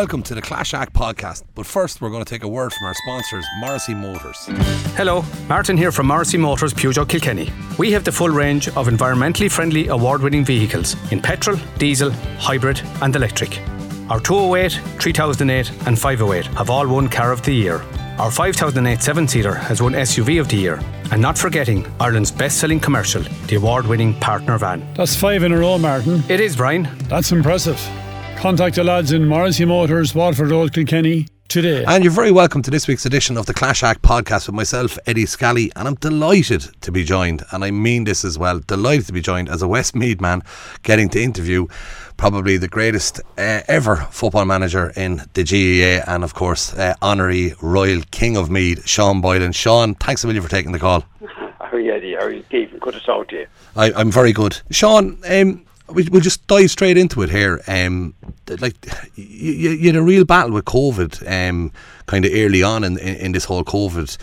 welcome to the Clash Act podcast. But first, we're going to take a word from our sponsors, Morrissey Motors. Hello, Martin here from Morrissey Motors, Peugeot Kilkenny. We have the full range of environmentally friendly award winning vehicles in petrol, diesel, hybrid, and electric. Our 208, 3008, and 508 have all won Car of the Year. Our 5008 seven seater has won SUV of the Year. And not forgetting Ireland's best selling commercial, the award winning partner van. That's five in a row, Martin. It is, Brian. That's impressive. Contact the lads in Morrissey Motors, Waterford Road, Kilkenny today. And you're very welcome to this week's edition of the Clash Act podcast with myself, Eddie Scally. And I'm delighted to be joined, and I mean this as well, delighted to be joined as a Westmeath man getting to interview probably the greatest uh, ever football manager in the GAA and, of course, uh, honorary Royal King of Meath, Sean Boylan. Sean, thanks a million for taking the call. How are you, Eddie? How are you, Stephen? Good to talk to you. I, I'm very good. Sean, um, we, we'll just dive straight into it here. Um, like you, you had a real battle with COVID, um, kind of early on in, in, in this whole COVID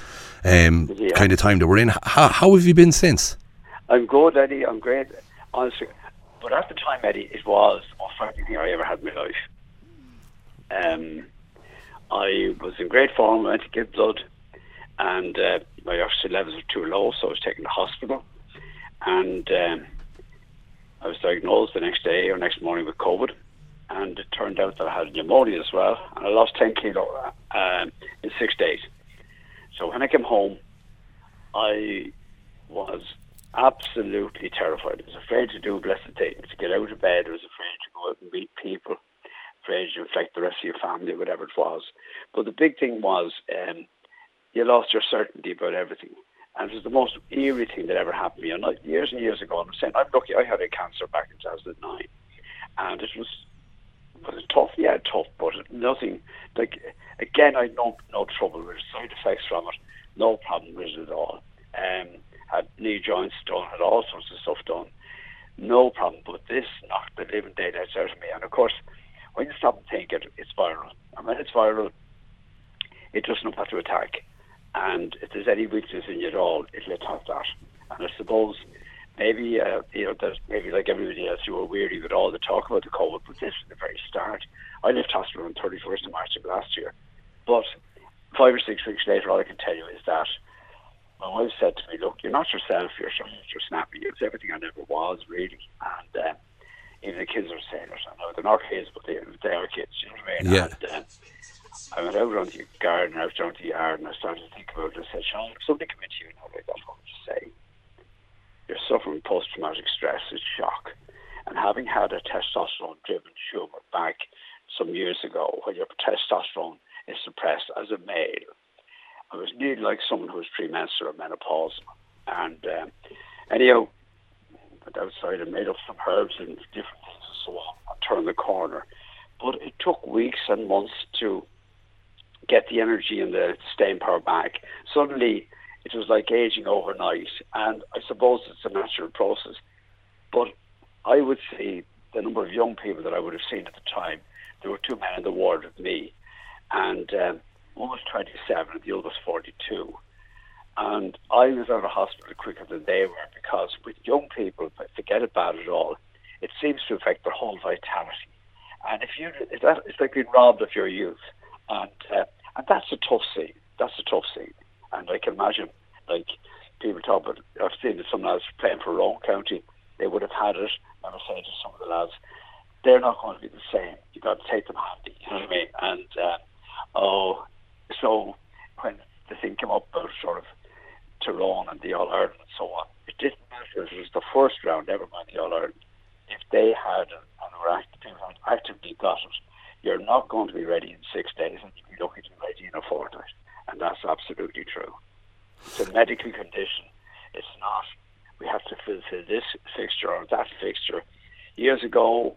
um, Yeah. kind of time that we're in. How, how have you been since? I'm good, Eddie. I'm great, honestly. But at the time, Eddie, it was the most frightening thing I ever had in my life. Um, I was in great form. I went to give blood, and uh, my oxygen levels were too low, so I was taken to hospital. And um, I was diagnosed the next day or next morning with COVID. And it turned out that I had pneumonia as well, and I lost 10 kilo um, in six days. So when I came home, I was absolutely terrified. I was afraid to do a blessed things, to get out of bed. I was afraid to go out and meet people, afraid to infect the rest of your family, whatever it was. But the big thing was um, you lost your certainty about everything. And it was the most eerie thing that ever happened to me. And like years and years ago, I'm saying, I'm lucky I had a cancer back in 2009. And it was, was it tough? Yeah, tough, but nothing, like, again, I had no, no trouble with side effects from it, no problem with it at all. Um, had knee joints done, had all sorts of stuff done. No problem. But this knocked the living daylights out of me. And of course, when you stop and think it, it's viral. And when it's viral, it doesn't what to attack. And if there's any weakness in you at all, it'll attack that. And I suppose maybe, uh, you know, there's maybe like everybody else, you were weary with all the talk about the COVID, but this was the very start. I left hospital on 31st of March of last year. But five or six weeks later, all I can tell you is that my wife said to me, "Look, you're not yourself. You're so you're snappy. It's everything I never was, really." And uh, even the kids are saying it. I know they're not kids, but they, they are kids. You know what I mean? Yeah. And, uh, I went out onto the garden, out onto the yard, and I started to think about it. I said, "Sean, somebody come into you now like that, what would you say? You're suffering post-traumatic stress. It's shock, and having had a testosterone-driven tumor back some years ago, when your testosterone is suppressed as a male." I was nearly like someone who was premenstrual or menopausal. And um, anyhow, went outside and made up some herbs and different things and so on. I turned the corner. But it took weeks and months to get the energy and the staying power back. Suddenly, it was like aging overnight. And I suppose it's a natural process. But I would say the number of young people that I would have seen at the time, there were two men in the ward with me. And um, one was 27 and the other was 42. And I was out of hospital quicker than they were because with young people, forget about it all, it seems to affect their whole vitality. And if you, it's it's like being robbed of your youth. And, uh, and that's a tough scene. That's a tough scene. And I can imagine, like, people talk about, I've seen some lads playing for Rome County, they would have had it. And I say to some of the lads, they're not going to be the same. You've got to take them handy. You know what I mean? And, uh, oh, so when the thing came up about sort of Tyrone and the All Ireland and so on, it didn't matter it was the first round, never mind the All Ireland. If they had and were active, actively got it, you're not going to be ready in six days, and you'll be lucky to be ready in a fortnight. And that's absolutely It's a medical condition. It's not. We have to fulfill this fixture or that fixture. Years ago,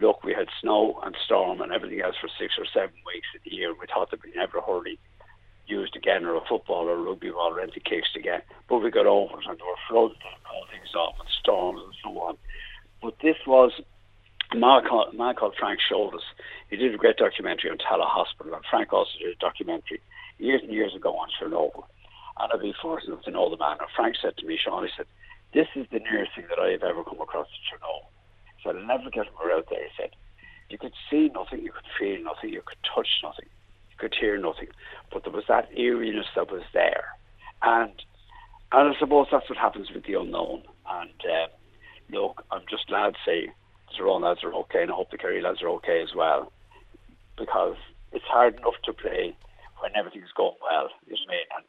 look, we had snow and storm and everything else for six or seven weeks of the year. We thought that we never hardly used again, or a football or a rugby ball or anything kicks again. But we got over it and there were floods and all things off and storms and so on. But this was a man a man called Frank Shoulders. He did a great documentary on Tallaght Hospital, and Frank also did a documentary years and years ago on Chernobyl. And I'd be fortunate to know the man. And Frank said to me, Sean, he said, this is the nearest thing that I have ever come across to Chernobyl. So I'll never get more out there. He said, You could see nothing, you could feel nothing, you could touch nothing, you could hear nothing, but there was that eeriness that was there, and and I suppose that's what happens with the unknown. And uh, look, I'm just glad to say the Tyrone lads are okay, and I hope the Kerry lads are okay as well, because it's hard enough to play when everything's going well. You know what I mean? And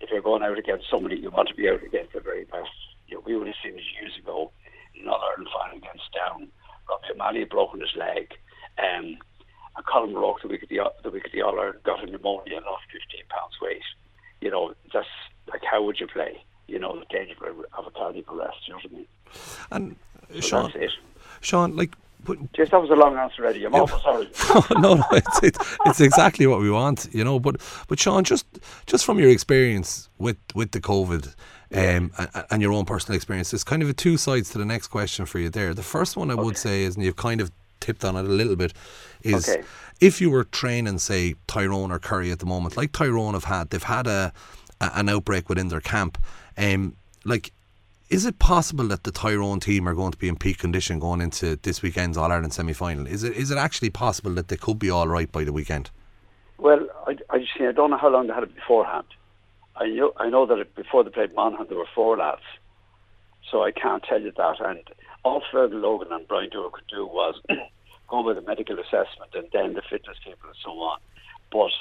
if you're going out against somebody, you want to be out against the very best. You know, we would have seen this years ago in All Ireland final against Down. Robbie O'Malley had broken his leg. Um, and Colm Rourke, the week of the, the week of the All Ireland, got a pneumonia and lost 15 pounds weight. You know, that's like how would you play? You know, the danger of a cardiac arrest. You know what I mean? And So Sean. Sean, like, but, Just that was a long answer, Eddie. I'm awful sorry. no, no, it's, it's it's exactly what we want, you know. But but Sean, just just from your experience with with the COVID, um, and, and your own personal experience, there's kind of a two sides to the next question for you. There, the first one I would say is, and you've kind of tipped on it a little bit, is Okay. if you were training, say Tyrone or Kerry at the moment, like Tyrone have had, they've had a, a an outbreak within their camp, um, like. Is it possible that the Tyrone team are going to be in peak condition going into this weekend's All Ireland semi final? Is it is it actually possible that they could be all right by the weekend? Well, I, I, just, I don't know how long they had it beforehand. I know, I know that before they played Monaghan, there were four lads, so I can't tell you that. And all Fergal Logan and Brian Dooher could do was go with a medical assessment and then the fitness people and so on. But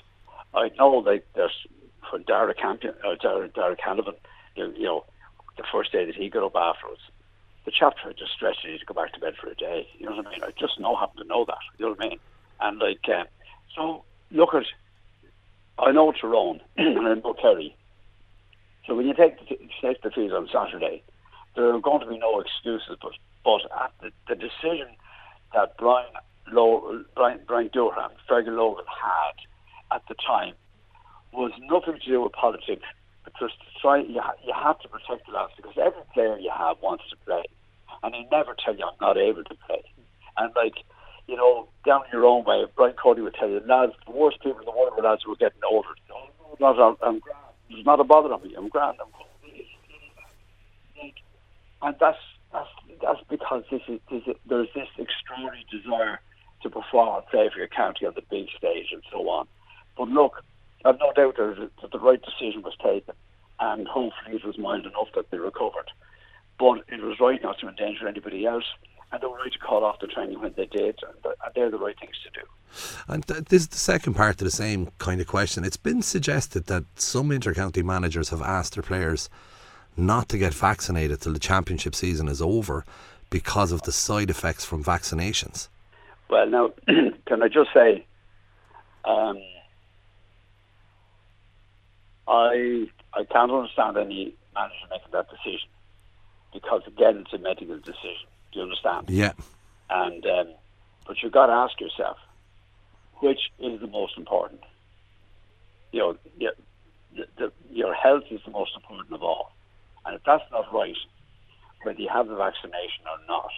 I know that there's for Dara Campion, uh, Dara, Darragh Canavan, you, you know, the first day that he got up afterwards, the chap tried to stretch it to go back to bed for a day. You know what I mean? I just know happen to know that. You know what I mean? And like, um, so look at, I know Tyrone and I know Kerry. So when you take the, take the field on Saturday, there are going to be no excuses. But but at the, the decision that Brian Low, Brian Brian Dooher, Fergal Logan had at the time was nothing to do with politics. Because to try, you, ha- you have to protect the lads because every player you have wants to play, and they never tell you I'm not able to play. And like, you know, down your own way, Brian Cody would tell you, lads, the worst people in the world were lads who were getting older. Oh, no, lads, I'm, I'm grand. There's not a bother on me. I'm grand. I'm and that's that's that's because this is, this is there's this extraordinary desire to perform and play for your county on the big stage and so on. But look, I've no doubt that the right decision was taken, and hopefully it was mild enough that they recovered. But it was right not to endanger anybody else, and they were right to call off the training when they did, and they're the right things to do. And th- this is the second part of the same kind of question. It's been suggested that some intercounty managers have asked their players not to get vaccinated till the championship season is over because of the side effects from vaccinations. Well, now, can I just say, um, I I can't understand any manager making that decision because again, it's a medical decision. Do you understand? Yeah. And um, but you've got to ask yourself, which is the most important? You know, your, the, the, your health is the most important of all. And if that's not right, whether you have the vaccination or not,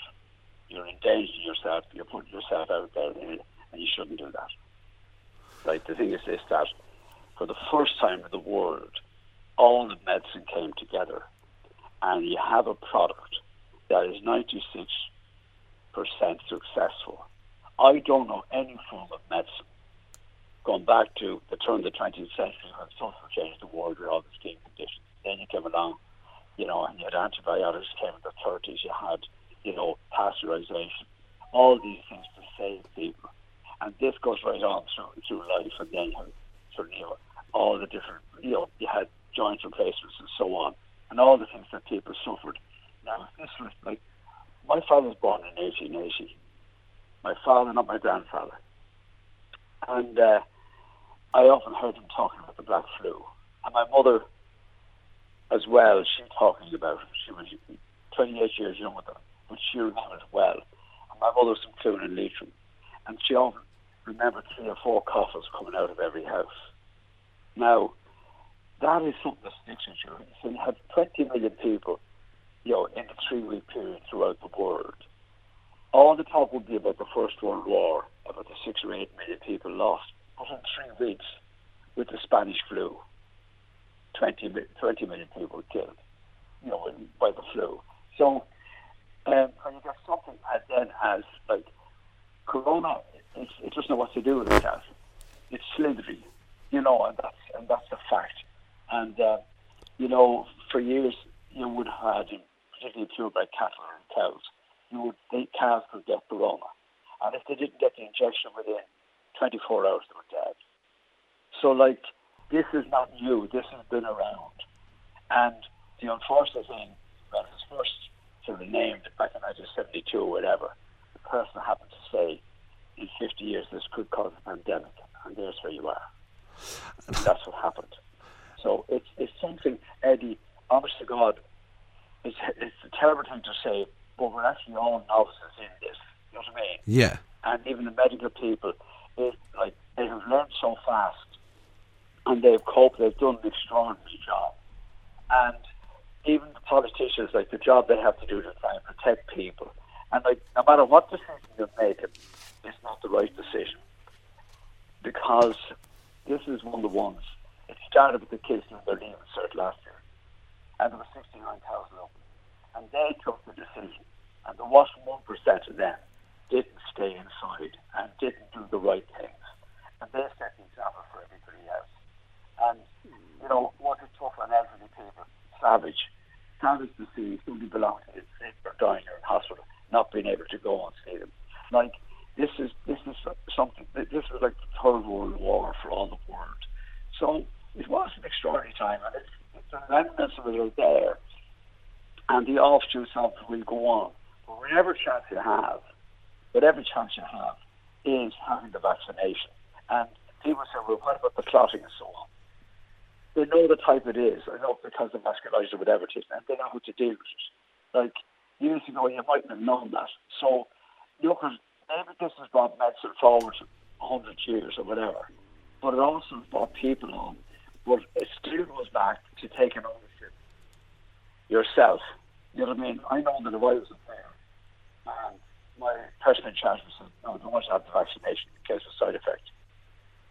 you're endangering yourself. You're putting yourself out there, and you shouldn't do that. Right? The thing is this: that for the first time in the world, all the medicine came together, and you have a product that is 96 percent successful. I don't know any form of medicine going back to the turn of the 20th century when social changed the world with all the skin conditions. Then you came along, you know, and you had antibiotics came in the 30s. You had, you know, pasteurization, all these things to save people. And this goes right on through, through life. And then you have sort of, you know, all the different, you know, you had joint replacements and so on, and all the things that people suffered. Now, was like, my father was born in 1880. My father, not my grandfather. And uh, I often heard him talking about the black flu. And my mother, as well, she talking about it. She was 28 years younger than but she remembered it well. And my mother was from Cloone and Leitrim. And she often remembered three or four coffins coming out of every house. Now, that is something that sticks with you. So you have 20 million people, you know, in a three-week period throughout the world. All the talk would be about the First World War, about the six or eight million people lost. But in three weeks, with the Spanish flu, 20, mi- 20 million people killed, you know, by the flu. So, um, when you get something as then as like Corona it, it doesn't know what to do with that. It's slithery, you know, and that's and that's a fact. And uh, you know, for years you would have had, particularly purebred cattle and cows, you would the calves could get corona, and if they didn't get the injection within 24 hours, they were dead. So, like, this is not new. This has been around, and the unfortunate thing when it was first sort of named back in 1972 or whatever, the person happened to say, in 50 years this could cause a pandemic, and there's where you are. And that's what happened. So it's it's something, Eddie. Honest to God, it's it's a terrible thing to say, but we're actually all novices in this. You know what I mean? Yeah. And even the medical people, it, like they have learned so fast, and they've coped. They've done an extraordinary job, and even the politicians, like the job they have to do to try and protect people, and like no matter what decision you make, it's not the right decision because this is one of the ones. It started with the kids doing their leaving cert last year, and there were 69,000 of them. And they took the decision, and there was 1% of them didn't stay inside and didn't do the right things. And they set the example for everybody else. And, you know, was it tough on elderly people? Savage. Savage to see somebody belonging to the sick or dying or in hospital, not being able to go and see them. Like, this is this is something. This is like the third world war for all the world. So it was an extraordinary time, and it's the remnants of it are there, and the offshoots of it will go on. But whatever chance you have, whatever chance you have, is having the vaccination. And people say, well, what about the clotting and so on? They know the type it is. I know because of vasculitis or whatever it is, and they know how to deal with it. Like years ago, you mightn't have known that. So look maybe this has brought medicine forward 100 years or whatever, but it also brought people on. But it still goes back to taking ownership yourself. You know what I mean? I know that if I was a player and my person in charge said, no, don't want to have the vaccination in case of side effect.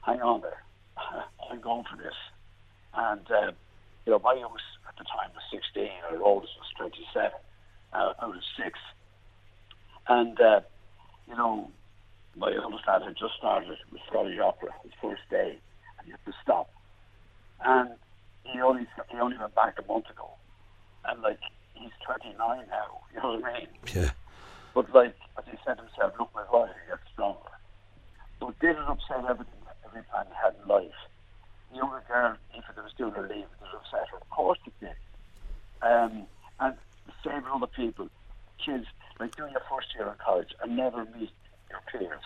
Hang on there. I'm going for this. And, uh, you know, my youngest at the time was 16, our oldest was 27, uh, out of six. And, uh, you know, my oldest lad had just started with Scottish Opera, his first day, and he had to stop. And he only he only went back a month ago, and like he's 29 now. You know what I mean? Yeah. But like as he said himself, look, my body gets stronger. But did it upset everything, every plan he had in life? The younger girl, if it was doing her leave, it was upset her. Of course it did. Um, and the same with other people, kids like doing your first year in college and never meet your peers.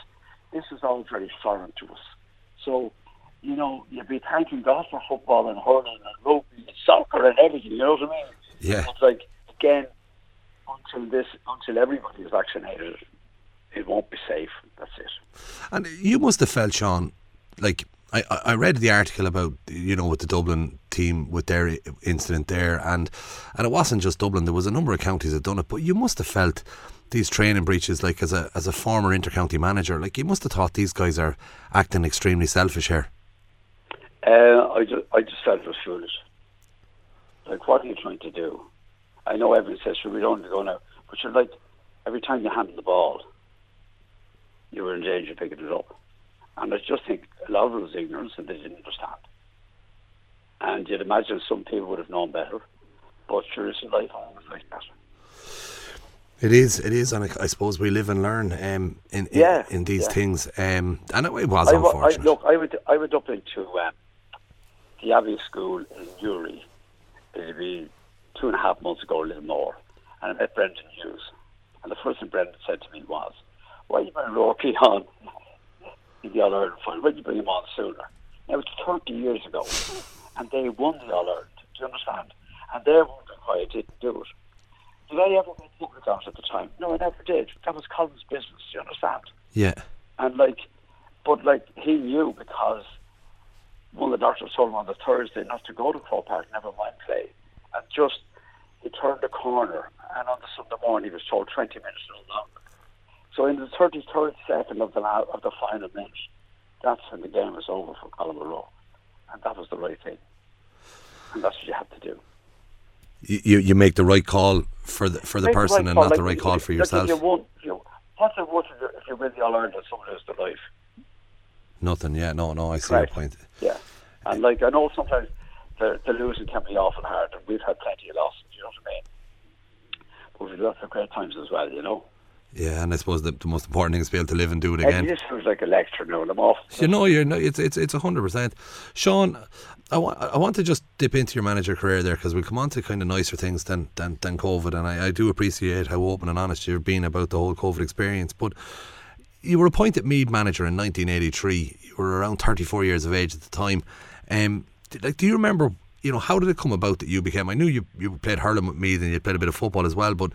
This is all very foreign to us. So, you know, you'd be thanking God for football and hurling and rugby and soccer and everything, you know what I mean? Yeah. It's like, again, until this, until everybody is vaccinated, it won't be safe. That's it. And you must have felt, Sean, like I, I read the article about you know with the Dublin team with their incident there, and and it wasn't just Dublin. There was a number of counties that done it, but you must have felt these training breaches. Like as a as a former intercounty manager, like you must have thought these guys are acting extremely selfish here. Uh, I just I just felt it was foolish. Like, what are you trying to do? I know everyone says, "Sure, we don't go now," but you're like, every time you handle the ball, you were in danger of picking it up. And I just think a lot of it was ignorance and they didn't understand. And you'd imagine some people would have known better, but sure, it's life always like that. It is, it is, and I, I suppose we live and learn um, in, in Yeah, in these yeah. things. Um, and it, it was I, wa- I, unfortunate. look, I went, I went up into um, the Abbey School in Newry. Eh, It'd two and a half months ago, a little more, and I met Brendan Hughes. And the first thing Brendan said to me was, "Why are you bring Rocky on in the All Ireland final? Why did you bring him on sooner?" Now it's 30 years ago, and they won the All Ireland. Do you understand? And they're wondering why I didn't do it. Did I ever make public it at the time? No, I never did. That was Colm's business. Do you understand? yeah, And like, but like he knew because of the doctors told him on the Thursday not to go to Croke Park, never mind play, and just he turned the corner, and on the Sunday morning he was told 20 minutes no longer. So in the 33rd second of the of the final minute, that's when the game was over for Monroe, and that was the right thing, and that's what you have to do. you, you make the right call for the for the person right and call. not the right call for like yourself. If you won, if you, what's it worth if you- if you win the All Ireland and someone loses their life? Nothing. Yeah. No. No. I see your point. Yeah, and like I know sometimes the, the losing can be awful hard, and we've had plenty of losses. You know what I mean? But we've had lots of great times as well. You know. Yeah, and I suppose the, the most important thing is to be able to live and do it And again. this feels like a lecture now, and I'm off. You know, you're no, it's it's it's a hundred percent. Sean, I want I want to just dip into your manager career there because we'll come on to kind of nicer things than than, than COVID, and I, I do appreciate how open and honest you've been about the whole COVID experience. But you were appointed Meath manager in 1983. You were around 34 years of age at the time. Um, like, do you remember? You know, how did it come about that you became? I knew you you played hurling with Meath and you played a bit of football as well, but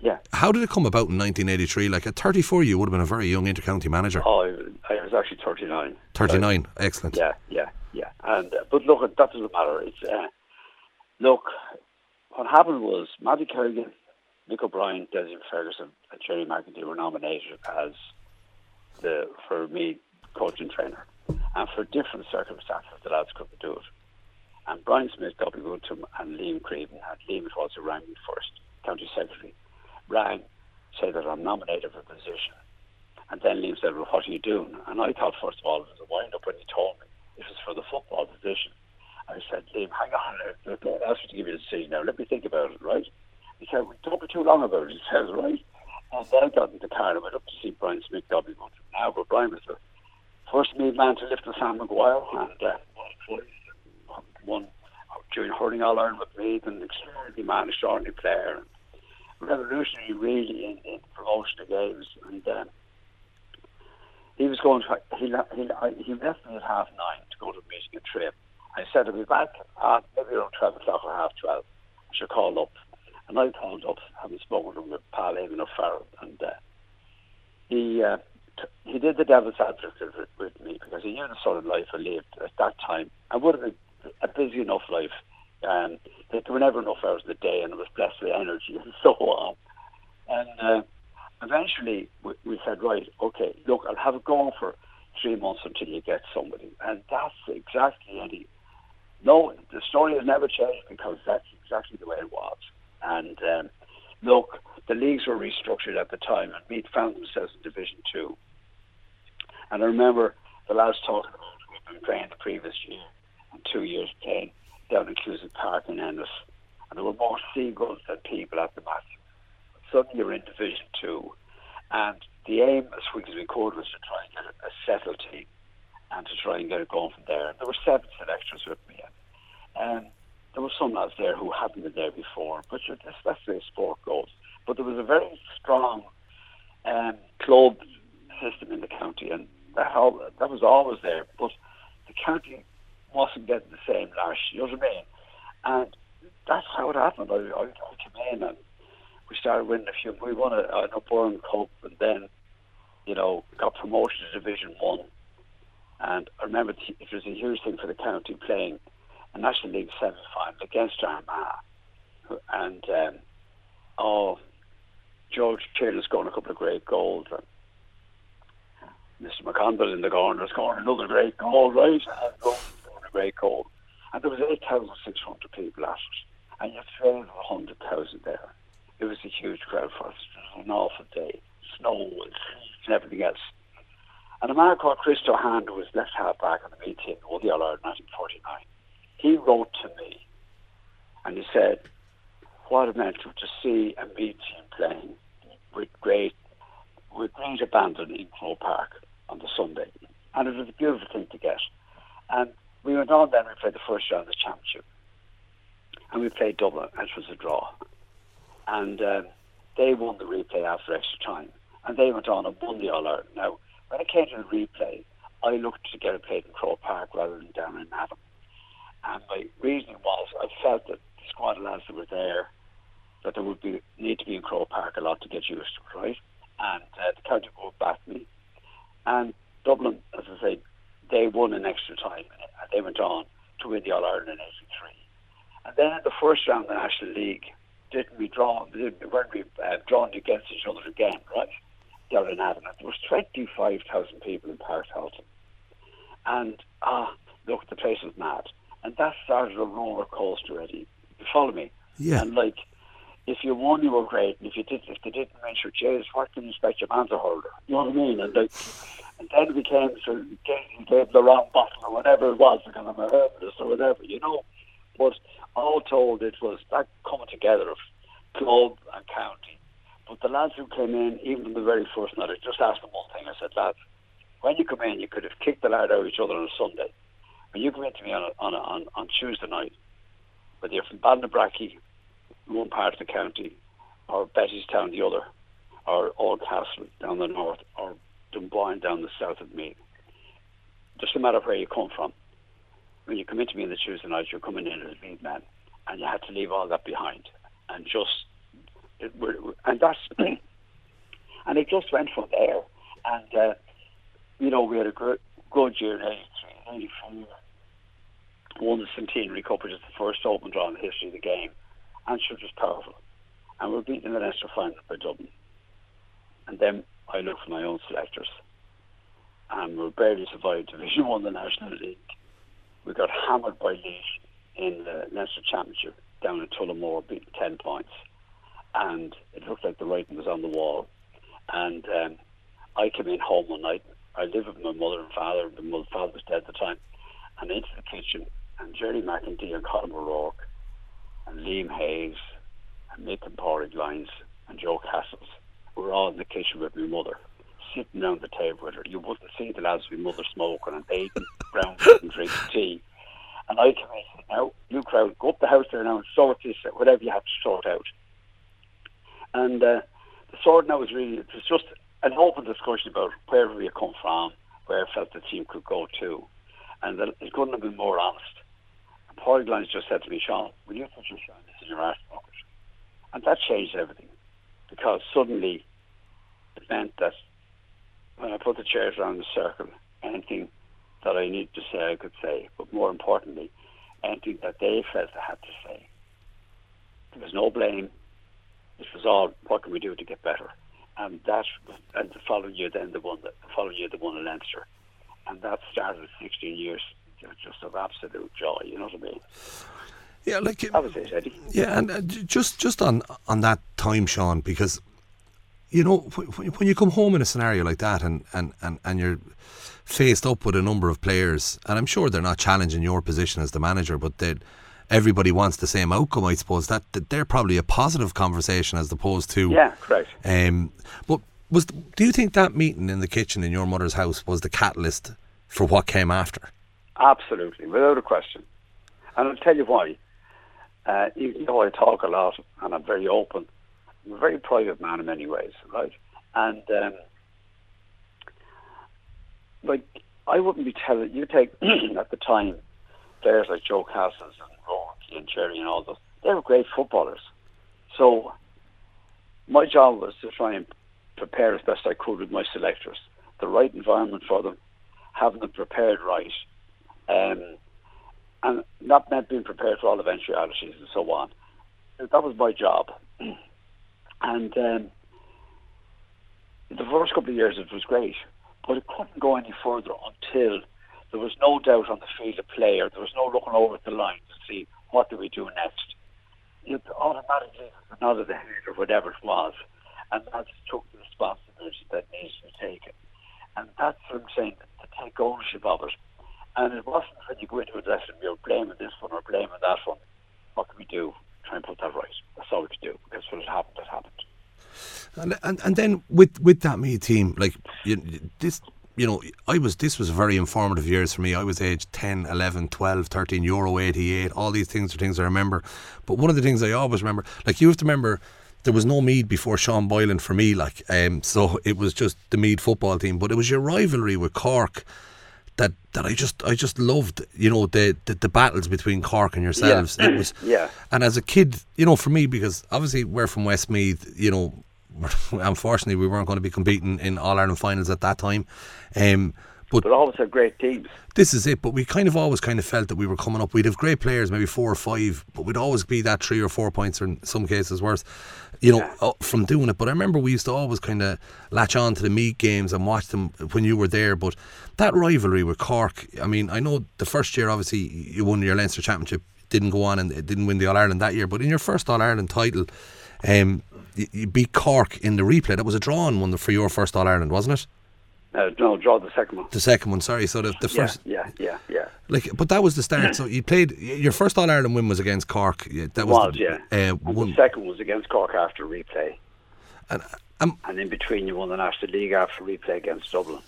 Yeah. how did it come about in 1983? Like at 34, you would have been a very young intercounty manager. Oh, I, I was actually 39. 39, excellent. Yeah, yeah, yeah. And uh, but look, that doesn't matter. It's uh, look. What happened was Matty Kerrigan, Nick O'Brien, Desi Ferguson, and Jerry McIntyre were nominated as the for me coach and trainer, and for different circumstances, the lads couldn't do it. And Brian Smith, Dobby Woodham, and Liam Creedon, and Liam was who rang me first, county secretary, rang, said that I'm nominated for a position. And then Liam said, well, what are you doing? And I thought, first of all, it was a wind-up when he told me it was for the football position. I said, Liam, hang on, uh, don't ask me to give you the decision now. Let me think about it, right? He said, well, don't be too long about it, he says, right? And then I got in the car and I went up to see Brian Smith, Dobby Brian was the first Meath man to lift the Sam Maguire and uh, won during hurling all Ireland with Meath, an extraordinary man, extraordinary player, and revolutionary really in, in promotion of games. And um, he was going to he he he left me at half nine to go to a meeting Trip. I said I'll be back at maybe around twelve o'clock or half twelve. I should call up, and I called up, having spoken to him with Pal Eamon O'Farrell, and uh, he. Uh, he did the devil's advocate with, me because he knew the sort of life I lived at that time. I would have a busy enough life. Um, that there were never enough hours in the day, and I was blessed with energy and so on. And uh, eventually, we, we said, right, okay, look, I'll have it going for three months until you get somebody, and that's exactly Eddie. No, the story has never changed because that's exactly the way it was. And um, look, the leagues were restructured at the time, and Meath found themselves in Division Two. And I remember the last about who'd been playing the previous year and two years playing down in Cusack Park in Ennis. And there were more seagulls than people at the match. Suddenly you're in Division Two. And the aim, as quick as we could, was to try and get a, settled team and to try and get it going from there. And there were seven selectors with me. And um, there were some lads there who hadn't been there before, but that's, that's the way sport goes. But there was a very strong um, club system in the county, and that all, that was always there. But the county wasn't getting the same lash. You know what I mean? And that's how it happened. I, I, I came in and we started winning a few. We won a, an O'Byrne Cup, and then you know got promoted to Division One. And I remember it was a huge thing for the county playing a National League semi-final against Armagh, and um, oh, George Taylor scored a couple of great goals, and Mr. McConville in the corner scored another great goal, right? And a great goal, and there was eight thousand six hundred people at it, and you hundred thousand there. It was a huge crowd for us. It was an awful day, snow and and everything else. And a man called Christo Hand, who was left half back on the team, won the All Ireland 1949 he wrote to me and he said, What a meant to see a B team playing with great with great abandon in Croke Park on the Sunday. And it was a beautiful thing to get. And we went on then, we played the first round of the championship. And we played Dublin, and it was a draw. And um, they won the replay after extra time. And they went on and won the All Ireland. Now, when it came to the replay, I looked to get it played in Croke Park rather than down in Adam. And my reasoning was I felt that the squad of lads that were there, that there would be need to be in Croke Park a lot to get used to right? And uh, the county board backed me. And Dublin, as I say, they won in extra time and they went on to win the All Ireland in '83. And then in the first round of the National League, didn't we draw? Didn't, weren't we uh, drawn against each other again, right? Down in Adam. There was 25,000 people in Park. And ah, look, the place was mad and that started a roller coaster. Eddie, you follow me? Yeah. And like, if you won, you were great, and if you did, if they didn't mention Jesus, what can you expect your man's a holder? You know what I mean? And like, and then it became so he gave the wrong bottle or whatever it was because I'm a herbalist or whatever, you know. But all told, it was that coming together of club and county. But the lads who came in, even from the very first night, I just asked them one thing. I said, lads, when you come in, you could have kicked the lad out of each other on a Sunday. When you come in to me on, a, on, a, on, on Tuesday night, whether you're from Ballinabrackey, one part of the county, or Bettystown the other, or Oldcastle down the north, or Dunboyne down the south of me. Just no matter where you come from. When you come into me on the Tuesday night, you're coming in as a lead man, and you had to leave all that behind and just it, and that's and it just went from there. And uh, you know, we had a good, good year in '83, '84. Won the Centenary Cup, which is the first open draw in the history of the game, and it was just powerful. And we're beaten in the Leinster final by Dublin. And then I looked for my own selectors, and we barely survived Division One, the National League. We got hammered by Laois in the Leinster Championship down in Tullamore, beating ten points, and it looked like the writing was on the wall. And um, I came in home one night. I lived with my mother and father. My father was dead at the time, and into the kitchen, and Jerry and Colm O'Rourke, and Liam Hayes, and Mick and Pádraig Lyons, and Joe Cassells were all in the kitchen with my mother, sitting around the table with her. You wouldn't see the lads with my mother smoking and eating brown and drinking tea. And I came in and said, now, you crowd, go up the house there now and sort this, whatever you have to sort out. And uh, the sort now was really, it was just an open discussion about where we had come from, where I felt the team could go to. And it couldn't have been more honest. Paul Glines just said to me, Sean, will you put your this in your ass pocket? And that changed everything because suddenly it meant that when I put the chairs around the circle, anything that I needed to say, I could say. But more importantly, anything that they felt I had to say. There was no blame. It was all, what can we do to get better? And that, and the following year, then the one, that, the following year, the one in Leinster, and that started 16 years just of absolute joy. You know what I mean? Yeah, like was it, Eddie. Yeah, and uh, just just on on that time, Sean, because you know when, when you come home in a scenario like that, and and and and you're faced up with a number of players, and I'm sure they're not challenging your position as the manager, but they everybody wants the same outcome. I suppose that, that they're probably a positive conversation as opposed to yeah, correct. Um, but was do you think that meeting in the kitchen in your mother's house was the catalyst for what came after? Absolutely, without a question. And I'll tell you why. Uh, even though I talk a lot and I'm very open, I'm a very private man in many ways, right? And um, like I wouldn't be telling you take at the time players like Joe Cassells and Rocky and Jerry and all those. They were great footballers. So my job was to try and prepare as best I could with my selectors, the right environment for them, having them prepared right. Um, and not meant being prepared for all eventualities and so on. That was my job. and um, the first couple of years it was great, but it couldn't go any further until there was no doubt on the field of play or there was no looking over the line to see what do we do next. It automatically nodded the head or whatever it was, and that took the responsibility that needs to be taken. And that's what I'm saying, to take ownership of it and it wasn't when you go into a dressing room, blaming this one or blaming that one. What can we do? Try and put that right. That's all we can do. Because what has happened has happened. And and and then with with that me team, like you, this you know, I was this was a very informative years for me. I was aged 10, 11, 12, 13, Euro 88. All these things are things I remember. But one of the things I always remember, like you have to remember there was no Meath before Sean Boylan for me, like um, so it was just the Meath football team. But it was your rivalry with Cork that that I just I just loved you know the the, the battles between Cork and yourselves. Yeah. it was yeah. and as a kid you know for me because obviously we're from Westmeath you know unfortunately we weren't going to be competing in All Ireland finals at that time. Um, but, but always had great teams this is it but we kind of always kind of felt that we were coming up we'd have great players maybe four or five but we'd always be that three or four points or in some cases worse you know, yeah. Uh, from doing it. But I remember we used to always kind of latch on to the Meath games and watch them when you were there. But that rivalry with Cork, I mean, I know the first year, obviously, you won your Leinster Championship, didn't go on and didn't win the All Ireland that year. But in your first All Ireland title, um, you, you, beat Cork in the replay. That was a drawn one for your first All Ireland, wasn't it? Uh, no, draw the second one. The second one, sorry. So the, the first, yeah, yeah, yeah, yeah. like, but that was the start. So you played your first All Ireland win was against Cork. Yeah, That was, Was, the, yeah. Uh, the second was against Cork after replay. and, um, And in between, you won the National League after replay against Dublin.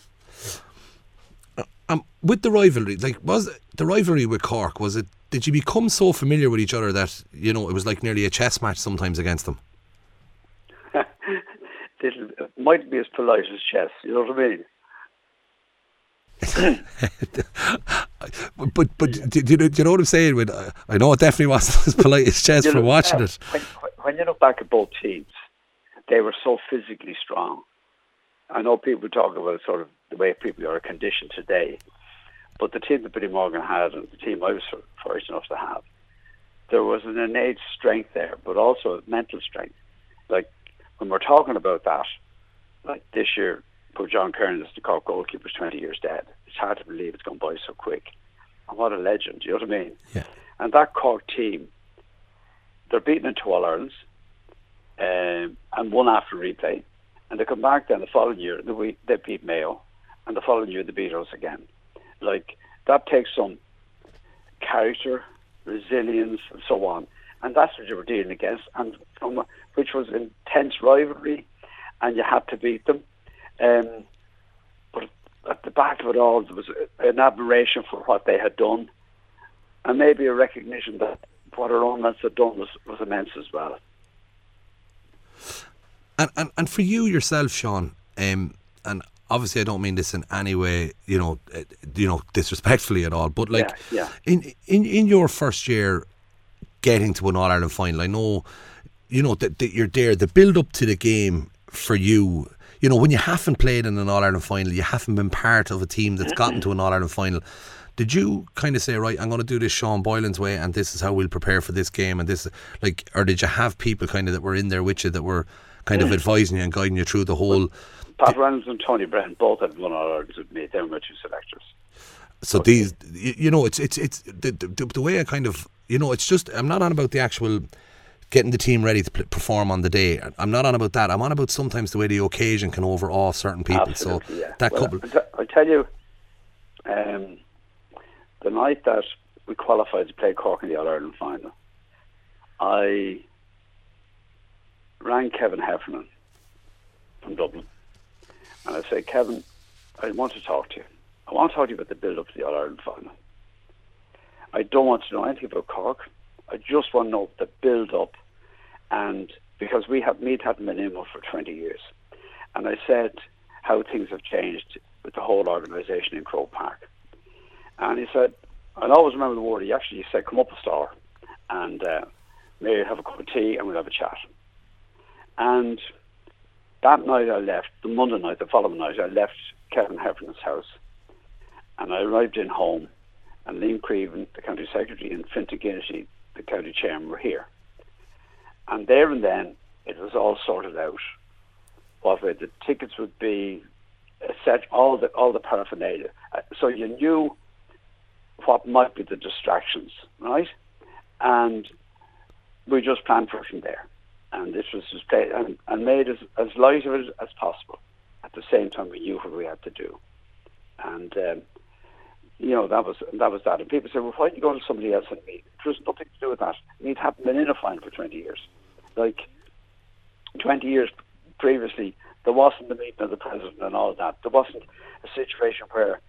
um, with the rivalry, like, was the rivalry with Cork? Was it? Did you become so familiar with each other that you know it was like nearly a chess match sometimes against them? It might be as polite as chess, you know what I mean? But but do, do, you know, do you know what I'm saying? With uh, I know it definitely wasn't as polite as chess from know, watching uh, it. When, when you look back at both teams, they were so physically strong. I know people talk about sort of the way people are conditioned today, but the team that Billy Morgan had and the team I was fortunate enough to have, there was an innate strength there, but also mental strength. Like when we're talking about that, like this year, poor John Kerins, the Cork goalkeeper, is 20 years dead. It's hard to believe it's gone by so quick. And what a legend, you know what I mean? Yeah. And that Cork team, they're beaten in two All Irelands um, and one after replay. And they come back then the following year, the week they beat Mayo, and the following year they beat us again. Like, that takes some character, resilience, and so on. And that's what you were dealing against, and from, which was intense rivalry, and you had to beat them. Um, but at the back of it all, there was an admiration for what they had done, and maybe a recognition that what our own lads had done was, was immense as well. And, and and for you yourself, Sean, um, and obviously I don't mean this in any way, you know, uh, you know, disrespectfully at all. But like, Yeah, in in in your first year, getting to an All Ireland final, I know, you know that, that you're there. The build up to the game for you, you know, when you haven't played in an All Ireland final, you haven't been part of a team that's mm-hmm. gotten to an All Ireland final. Did you kind of say, right, I'm going to do this Sean Boylan's way, and this is how we'll prepare for this game, and this, like, or did you have people kind of that were in there with you that were kind of advising you and guiding you through the whole? Pat Reynolds and Tony Brennan both had won All Irelands with me. They were my two selectors. So these, you, you know, it's it's it's the, the the way I kind of, you know, it's just I'm not on about the actual getting the team ready to p- perform on the day. I'm not on about that. I'm on about sometimes the way the occasion can overawe certain people. Absolutely, so yeah. that well, couple, I t- I tell you, um, the night that we qualified to play Cork in the All Ireland final, I rang Kevin Heffernan from Dublin, and I said, Kevin, I want to talk to you. I want to talk to you about the build up to the All Ireland final. I don't want to know anything about Cork. I just want to know the build up, and because we have Meath hadn't been in for 20 years, and I said how things have changed with the whole organisation in Croke Park. And he said, I'll always remember the word. He actually said, "Come up a star, and uh, maybe have a cup of tea, and we'll have a chat." And that night I left, the Monday night, the following night, I left Kevin Heffernan's house, and I arrived in home, and Liam Creavin, the county secretary, and Fintan Guinnessy, the county chairman, were here. And there and then, it was all sorted out. What way the tickets would be, set all the all the paraphernalia. Uh, So you knew what might be the distractions, right? And we just planned for it from there. And this was just played and, and made as, as light of it as possible. At the same time, we knew what we had to do. And um, you know that was that was that. And people say, "Well, why don't you go to somebody else and meet?" Was nothing to do with that. Meath hadn't been in a final for twenty years. Like twenty years previously, there wasn't the meeting of the president and all of that. There wasn't a situation where,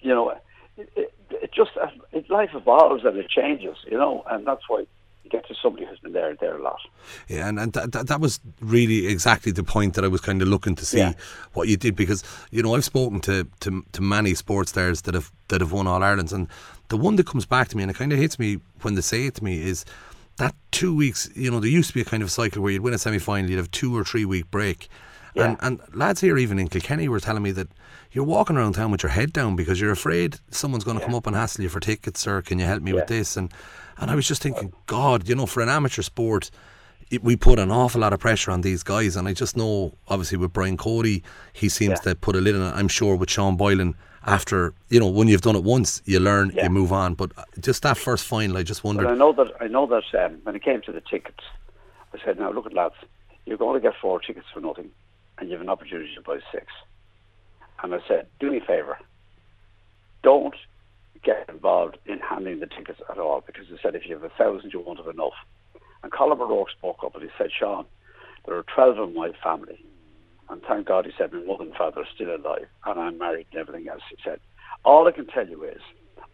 you know, it, it, it just it, life evolves and it changes, you know, and that's why you get to somebody who's been there there a lot. yeah, and and that, that that was really exactly the point that I was kind of looking to see Yeah. what you did because you know I've spoken to, to to many sports stars that have that have won All Irelands, and the one that comes back to me and it kind of hits me when they say it to me is that two weeks. You know, there used to be a kind of cycle where you'd win a semi final, you'd have two or three week break. And, Yeah. and lads here, even in Kilkenny, were telling me that you're walking around town with your head down because you're afraid someone's going to come up and hassle you for tickets or can you help me with this? And and I was just thinking, God, you know, for an amateur sport, it, we put an awful lot of pressure on these guys. And I just know, obviously, with Brian Cody, he seems Yeah. to put a lid on it. I'm sure with Sean Boylan, after, you know, when you've done it once, you learn, Yeah. you move on. But uh, just that first final, I just wondered. I know that I know that um, when it came to the tickets, I said, "Now look at lads, you're going to get four tickets for nothing, and you have an opportunity to buy six. and I said, do me a favour, don't get involved in handling the tickets at all because I said if you have a thousand, you won't have enough. And Colm O'Rourke spoke up and he said, Sean, there are 12 in my family. And thank God he said my mother and father are still alive and I'm married and everything else. He said, all I can tell you is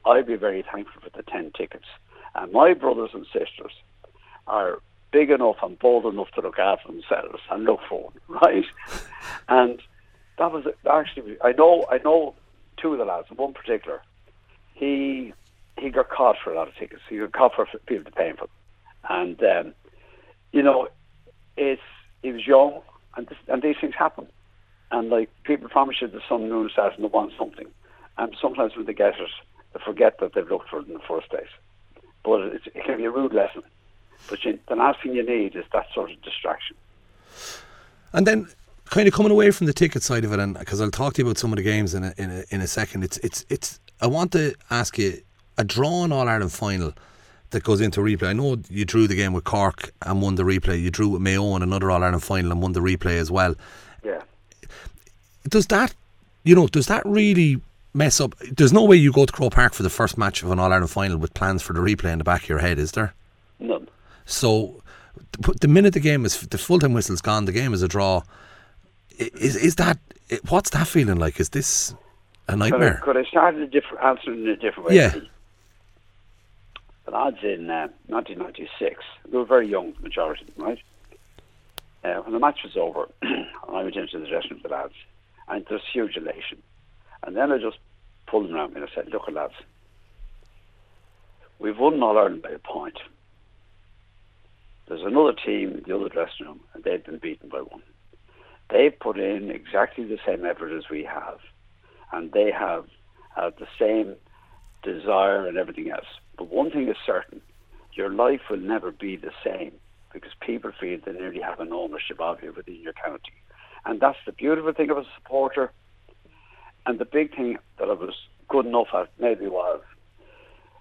I'd be very thankful for the 10 tickets. And my brothers and sisters are big enough and bold enough to look after themselves and look for them, right? and that was actually, I know, I know two of the lads, one particular, he he got caught for a lot of tickets. He got caught for people paying for them. And, um, you know, it's, he was young and, this, and these things happen. And like people promise you the sun, moon, stars, and they want something. And sometimes when they get it, they forget that they've looked for it in the first place. But it, it can be a rude lesson. But you, the last thing you need is that sort of distraction. And then, kind of coming away from the ticket side of it, and because I'll talk to you about some of the games in a, in a, in a second. It's it's it's. I want to ask you a drawn All Ireland final that goes into replay. I know you drew the game with Cork and won the replay. You drew with Mayo in another All Ireland final and won the replay as well. Yeah. Does that, you know, does that really mess up? There's no way you go to Croke Park for the first match of an All Ireland final with plans for the replay in the back of your head, is there? None. So, the minute the game is the full time whistle's gone, the game is a draw. Is is that what's that feeling like? Is this a nightmare? Could I, could I start a different answer in a different way? Yeah. The lads in uh, 1996, we were very young, majority, right? Uh, when the match was over, I went into the dressing room with the lads, and there was huge elation. And then I just pulled them around me and I said, look, lads, we've won All Ireland by a point. There's another team in the other dressing room, and they've been beaten by one. They've put in exactly the same effort as we have, and they have, have the same desire and everything else. But one thing is certain, your life will never be the same because people feel they nearly have an ownership of you within your county. And that's the beautiful thing of a supporter. And the big thing that I was good enough at maybe was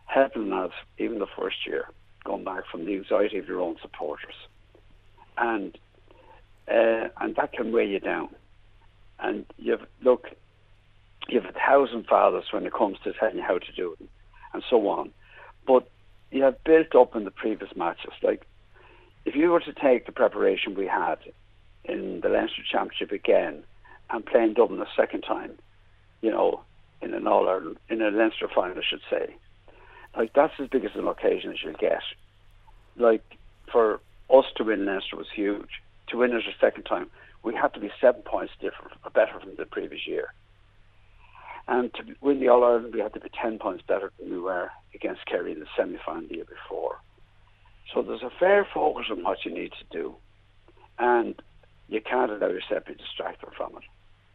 helping us even the first year, going back from the anxiety of your own supporters. And uh, and that can weigh you down. And you've look, you have a thousand fathers when it comes to telling you how to do it, and so on. But you have built up in the previous matches. Like, if you were to take the preparation we had in the Leinster Championship again and playing Dublin a second time, you know, in an All Ireland, in a Leinster final, I should say, like that's as big as an occasion as you'll get. Like for us to win Leinster was huge. To win it a second time, we had to be seven points different, or better from the previous year. And to win the All Ireland, we had to be 10 points better than we were against Kerry in the semi final the year before. So there's a fair focus on what you need to do. And you can't allow yourself to be distracted from it.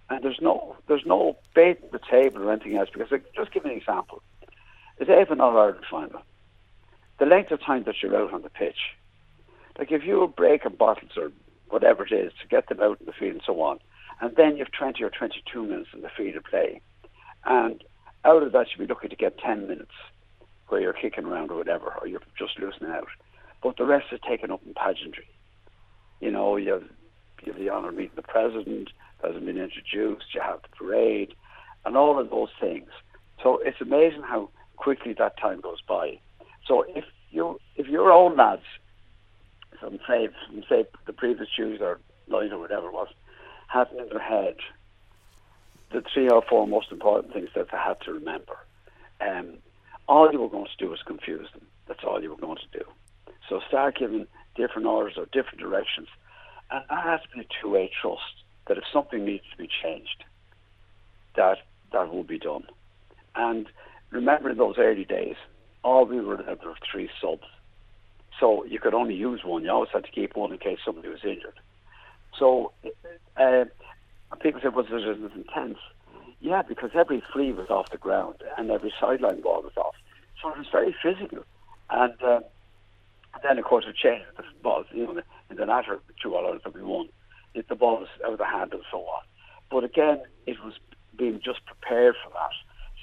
And there's no there's no bait at the table or anything else because like, just give an example. Have an All Ireland final, the length of time that you're out on the pitch, like if you were breaking bottles or whatever it is to get them out in the field and so on, and then you've 20 or 22 minutes in the field of play, and out of that, you'll be lucky to get 10 minutes where you're kicking around or whatever, or you're just loosening out. But the rest is taken up in pageantry. You know, you have, you have the honour of meeting the president, hasn't been introduced, you have the parade, and all of those things. So it's amazing how quickly that time goes by. So if you if your own lads, from say from say the previous Tuesday or night or whatever it was, had in their head the three or four most important things that they had to remember. Um, all you were going to do was confuse them. That's all you were going to do. So start giving different orders or different directions. And that has to be a two-way trust that if something needs to be changed, that that will be done. And remember in those early days, all we were there were three subs. So you could only use one. You always had to keep one in case somebody was injured. So uh, people said, was it as intense? Yeah, because every flea was off the ground and every sideline ball was off. So it was very physical. And uh, then, of course, it changed the balls, you know, in the latter two all that we won. It, the ball was out of the hand and so on. But again, it was being just prepared for that.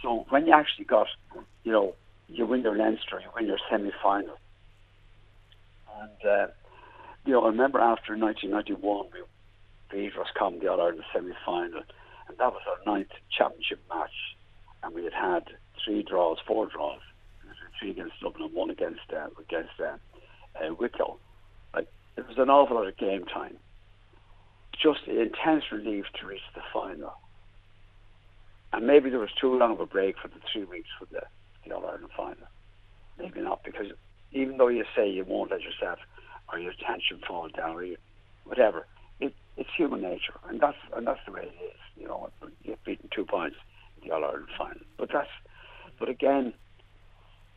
So when you actually got, you know, you win your Leinster, you win your semi-final. And, uh, you know, I remember after 1991, we beat Roscommon the All Ireland semi final. and that was our ninth championship match, and we had had three draws, four draws, three against Dublin and one against uh, against uh, uh, Wicklow. Like it was an awful lot of game time. Just the intense relief to reach the final, and maybe there was too long of a break for the three weeks for the, the All Ireland final. Maybe not because even though you say you won't let yourself or your tension fall down or you, whatever, it, it's human nature, and that's and that's the way it is. You know, you've beaten two points in the All Ireland final, but that's but again,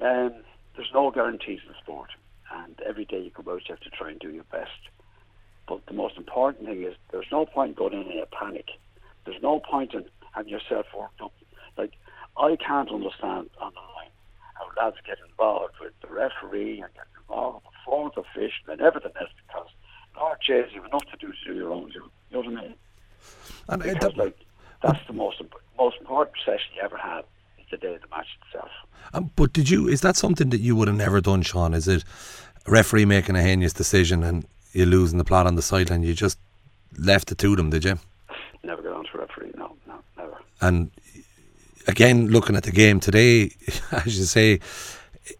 um, there's no guarantees in sport, and every day you go out, you have to try and do your best. But the most important thing is there's no point going in a panic. There's no point in having yourself worked up. Like I can't understand on the line how lads get involved with the referee and get involved with the fourth official and everything else because Lord Jesus, you've enough to do to do your own. Job. You know what I mean? And uh, Because like that's the most most important session you ever have is the day of the match itself. Um, but did you? Is that something that you would have never done, Sean? Is it a referee making a heinous decision and you losing the plot on the sideline? You just left it to them, did you? Never get on to referee. No, no. And again, looking at the game today, as you say,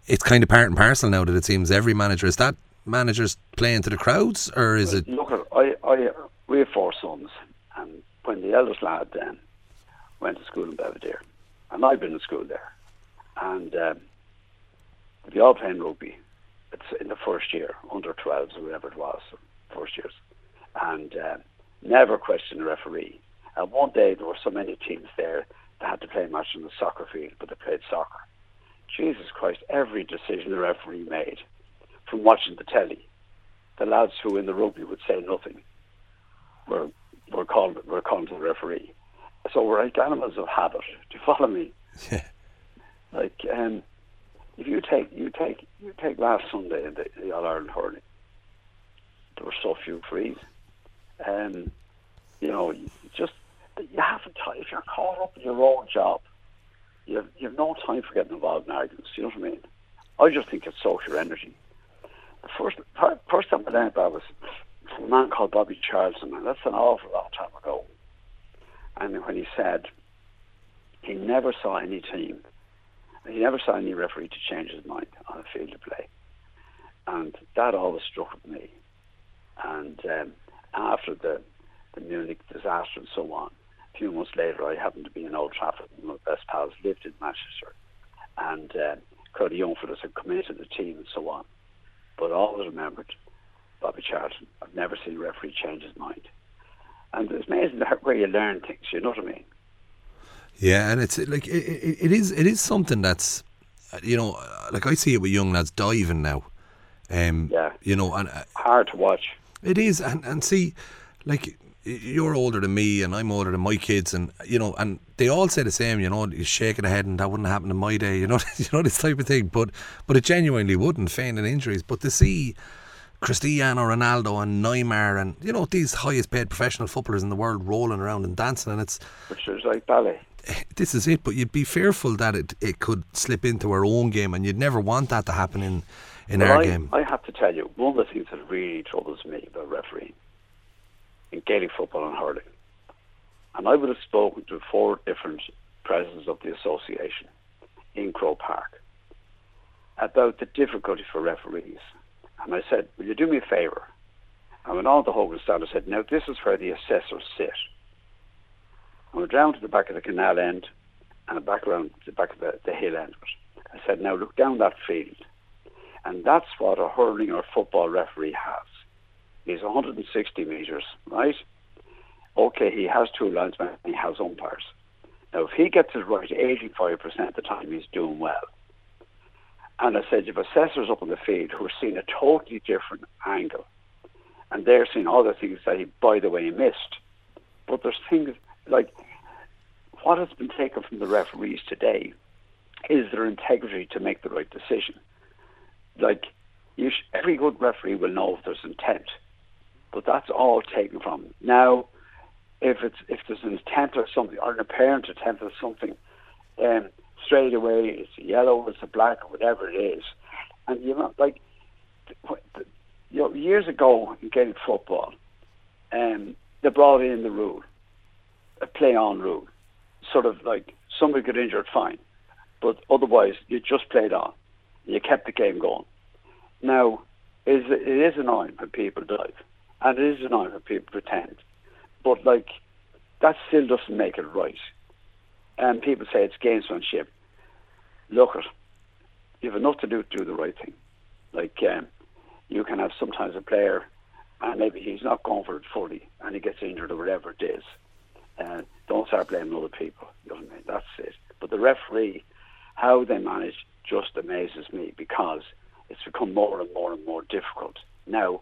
it's kind of part and parcel now that it seems every manager is that managers playing to the crowds, or is it? Look, I, I, we have four sons, and when the eldest lad then went to school in Belvedere, and I've been in school there, and um, they all playing rugby. It's in the first year, under 12s or whatever it was, first years, and uh, never questioned the referee. And one day there were so many teams there that had to play a match on the soccer field, but they played soccer. Jesus Christ, every decision the referee made, from watching the telly, the lads who in the rugby would say nothing were were called were called to the referee. So we're like animals of habit. Do you follow me? Yeah. Like um, if you take you take you take last Sunday in the, the All Ireland hurling, there were so few frees. Um, you know, just you haven't time if you're caught up in your own job. You have, you have no time for getting involved in arguments. You know what I mean? I just think it's your energy. The first first time I learned about was from a man called Bobby Charlton, and that's an awful long time ago. And when he said he never saw any team, he never saw any referee to change his mind on a field of play, and that always struck me. And um, after the the Munich disaster and so on, a few months later, I happened to be in Old Trafford, and my best pals lived in Manchester, and uh, Cody Youngford had come into the team and so on. But I always remembered Bobby Charlton. I've never seen a referee change his mind. And it's amazing how- where you learn things, you know what I mean? Yeah, and it's like it, it, it is. It is something that's, you know, like I see it with young lads diving now. Um, Yeah. You know, and uh, Hard to watch. It is, and and see, like you're older than me, and I'm older than my kids, and you know, and they all say the same. You know, you're shaking the head, and that wouldn't happen in my day. You know, you know this type of thing. But but it genuinely wouldn't, feigning injuries. But to see Cristiano Ronaldo and Neymar, and you know these highest paid professional footballers in the world rolling around and dancing, and it's Which is like ballet. Eh, this is it. But you'd be fearful that it it could slip into our own game, and you'd never want that to happen in in Well, our I, game. I have to tell you, one of the things that really troubles me about refereeing in Gaelic football and hurling, and I would have spoken to four different presidents of the association in Croke Park about the difficulty for referees. And I said, will you do me a favour? And went on to Hogan stand and said, now this is where the assessors sit. I went down to the back of the canal end and back around the back of the, the hill end. I said, now look down that field. And that's what a hurling or football referee has. He's 160 metres, right? Okay, he has two linesmen he has umpires. Now, if he gets it right 85% of the time, he's doing well. And I said, if assessors up on the field who are seeing a totally different angle, and they're seeing other things that he, by the way, missed, but there's things like what has been taken from the referees today is their integrity to make the right decision. Like, sh- every good referee will know if there's intent, but that's all taken from now. If it's if there's an intent or something, or an apparent attempt or something, um, straight away it's a yellow, it's a black, or whatever it is, and you know, like, you know, years ago in Gaelic football, um, they brought in the rule a play on rule. Sort of like somebody got injured, fine. But otherwise, you just played on. You kept the game going. Now, is it is annoying when people dive, and it is annoying when people pretend. But like, that still doesn't make it right. And people say it's gamesmanship. Look, you have enough to do to do the right thing. Like, um, you can have sometimes a player, and maybe he's not going for it fully, and he gets injured or whatever it is. Uh, don't start blaming other people. You know what I mean? That's it. But the referee, how they manage, just amazes me because it's become more and more and more difficult. Now,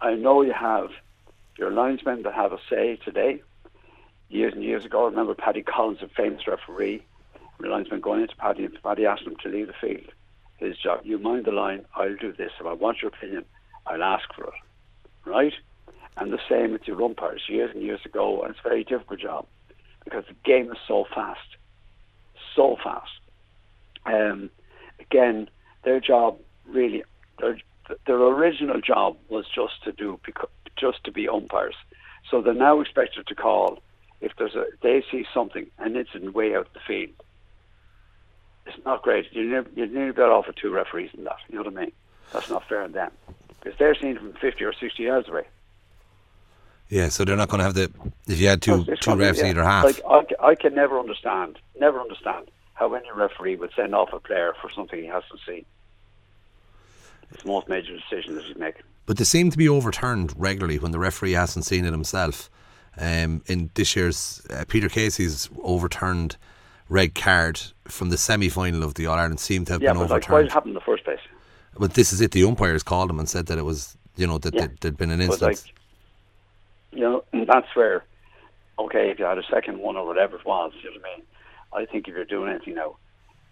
I know you have your linesmen that have a say today. Years and years ago, I remember Paddy Collins, a famous referee. The linesman going into Paddy, and Paddy asked him to leave the field. His job, you mind the line, I'll do this. If I want your opinion, I'll ask for it. Right? And the same with your umpires. Years and years ago, and it's a very difficult job because the game is so fast. So fast. Um, again, their job really, their, their original job was just to do, just to be umpires. So they're now expected to call if there's a, they see something and it's in way out the field. It's not great. You're you're nearly better off with two referees than that. You know what I mean? That's not fair on them because they're seen from 50 or 60 yards away. Yeah, so they're not going to have the. If you had two two refs yeah. either half, like I, I can never understand, never understand how any referee would send off a player for something he hasn't seen. It's the most major decision that he's making. But they seem to be overturned regularly when the referee hasn't seen it himself. Um, in this year's uh, Peter Casey's overturned red card from the semi final of the All Ireland seemed to have yeah, been but overturned. Like, why it happened in the first place? But this is it. The umpires called him and said that it was, you know, that, yeah. there'd been an instance. like, you know, that's where, okay, if you had a second one or whatever it was, you know what I mean? I think if you're doing anything now,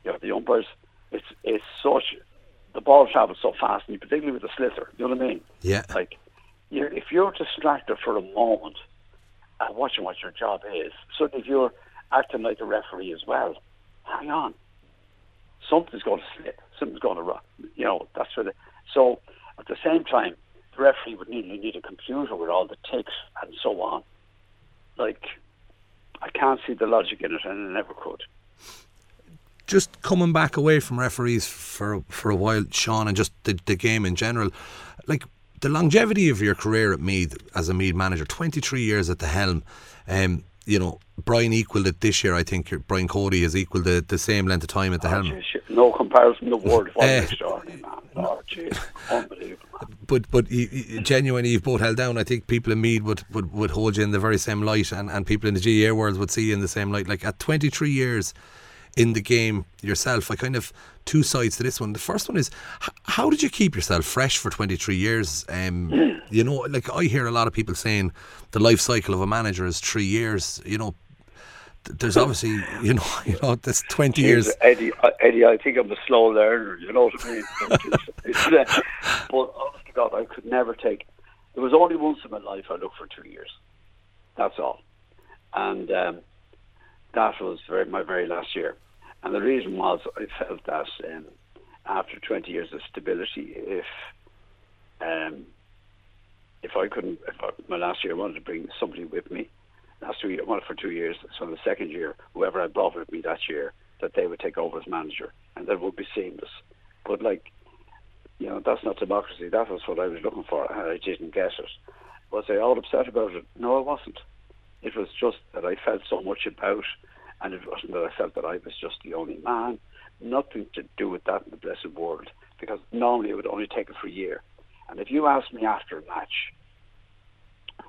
you know, the umpires, it's it's such, the ball travels so fast, and particularly with the slither. you know what I mean? yeah, Like, you're, if you're distracted for a moment and watching what your job is, so if you're acting like a referee as well, hang on. Something's going to slip. Something's going to rock. You know, that's where the. So, at the same time, the referee would need, you need a computer with all the ticks and so on. Like, I can't see the logic in it, and I never could. Just coming back away from referees for for a while, Sean, and just the, the game in general, like the longevity of your career at Meath as a Meath manager, twenty three years at the helm. Um, you know, Brian equalled it this year. I think Brian Cody has equalled the, the same length of time at the Oh, helm. geez, no comparison the world. What Eh. extraordinary man. Oh. Unbelievable. man. but but you, you, genuinely you've both held down. I think people in Meath would, would, would hold you in the very same light, and, and people in the GAA world would see you in the same light. Like at 23 years in the game yourself, I kind of two sides to this one. The first one is h- how did you keep yourself fresh for 23 years? Um, you know, like I hear a lot of people saying the life cycle of a manager is three years. You know. There's obviously, you know, you know, this 20 years. Eddie, Eddie, I think I'm a slow learner. You know what I mean? It's, uh, but honest God, I could never take. There was only once in my life I looked for two years. That's all, and um, that was very, my very last year. And the reason was I felt that um, after 20 years of stability, if um, if I couldn't, if I, my last year I wanted to bring somebody with me, last two years, I wanted for two years. So in the second year, whoever I brought with me that year, that they would take over as manager, and that would be seamless. But like, you know, that's not democracy. That was what I was looking for, and I didn't get it. Was I all upset about it? No, I wasn't. It was just that I felt so much about, and it wasn't that I felt that I was just the only man. Nothing to do with that in the blessed world, because normally it would only take it for a year. And if you ask me after a match,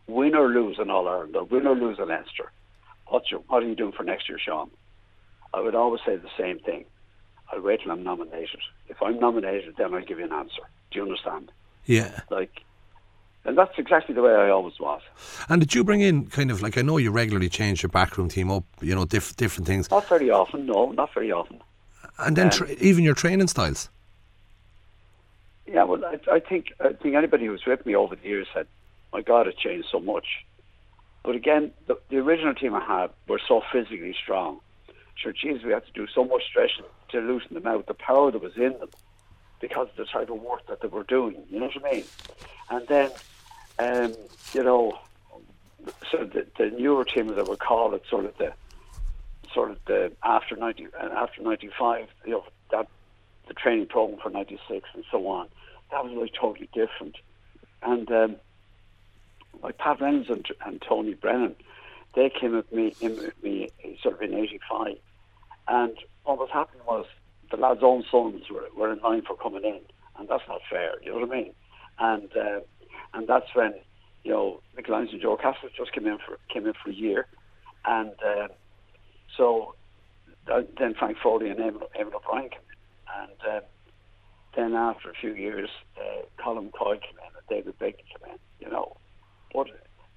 win or lose in All Ireland, or win or lose in Leinster, what's your, what are you doing for next year, Sean? I would always say the same thing. I'll wait till I'm nominated. If I'm nominated, then I'll give you an answer. Do you understand? Yeah. Like, and that's exactly the way I always was. And did you bring in kind of like I know you regularly change your backroom team up, you know, diff- different things, Not very often, no, not very often. and then tra- um, even your training styles. Yeah, well, I, I think I think anybody who's with me over the years said, "My God, it changed so much." But again, the, the original team I had were so physically strong. Sure, geez, we had to do so much stretching to loosen them out. The power that was in them, because of the type of work that they were doing. You know what I mean? And then, um, you know, so the, the newer team that we call it sort of the sort of the after ninety uh, after ninety five, you know that the training program for ninety six and so on. That was like totally different, and um, like Pat Reynolds and, and Tony Brennan, they came with me in with me sort of in eighty five, and what was happening was the lads' own sons were, were in line for coming in, and that's not fair. You know what I mean? And uh, and that's when you know Michelangelo and Joe Cassells just came in for came in for a year, and uh, so uh, then Frank Foley and Eamon O'Brien came in, and uh, then after a few years, uh, Colm Coyle came in and David Bacon came in. You know, but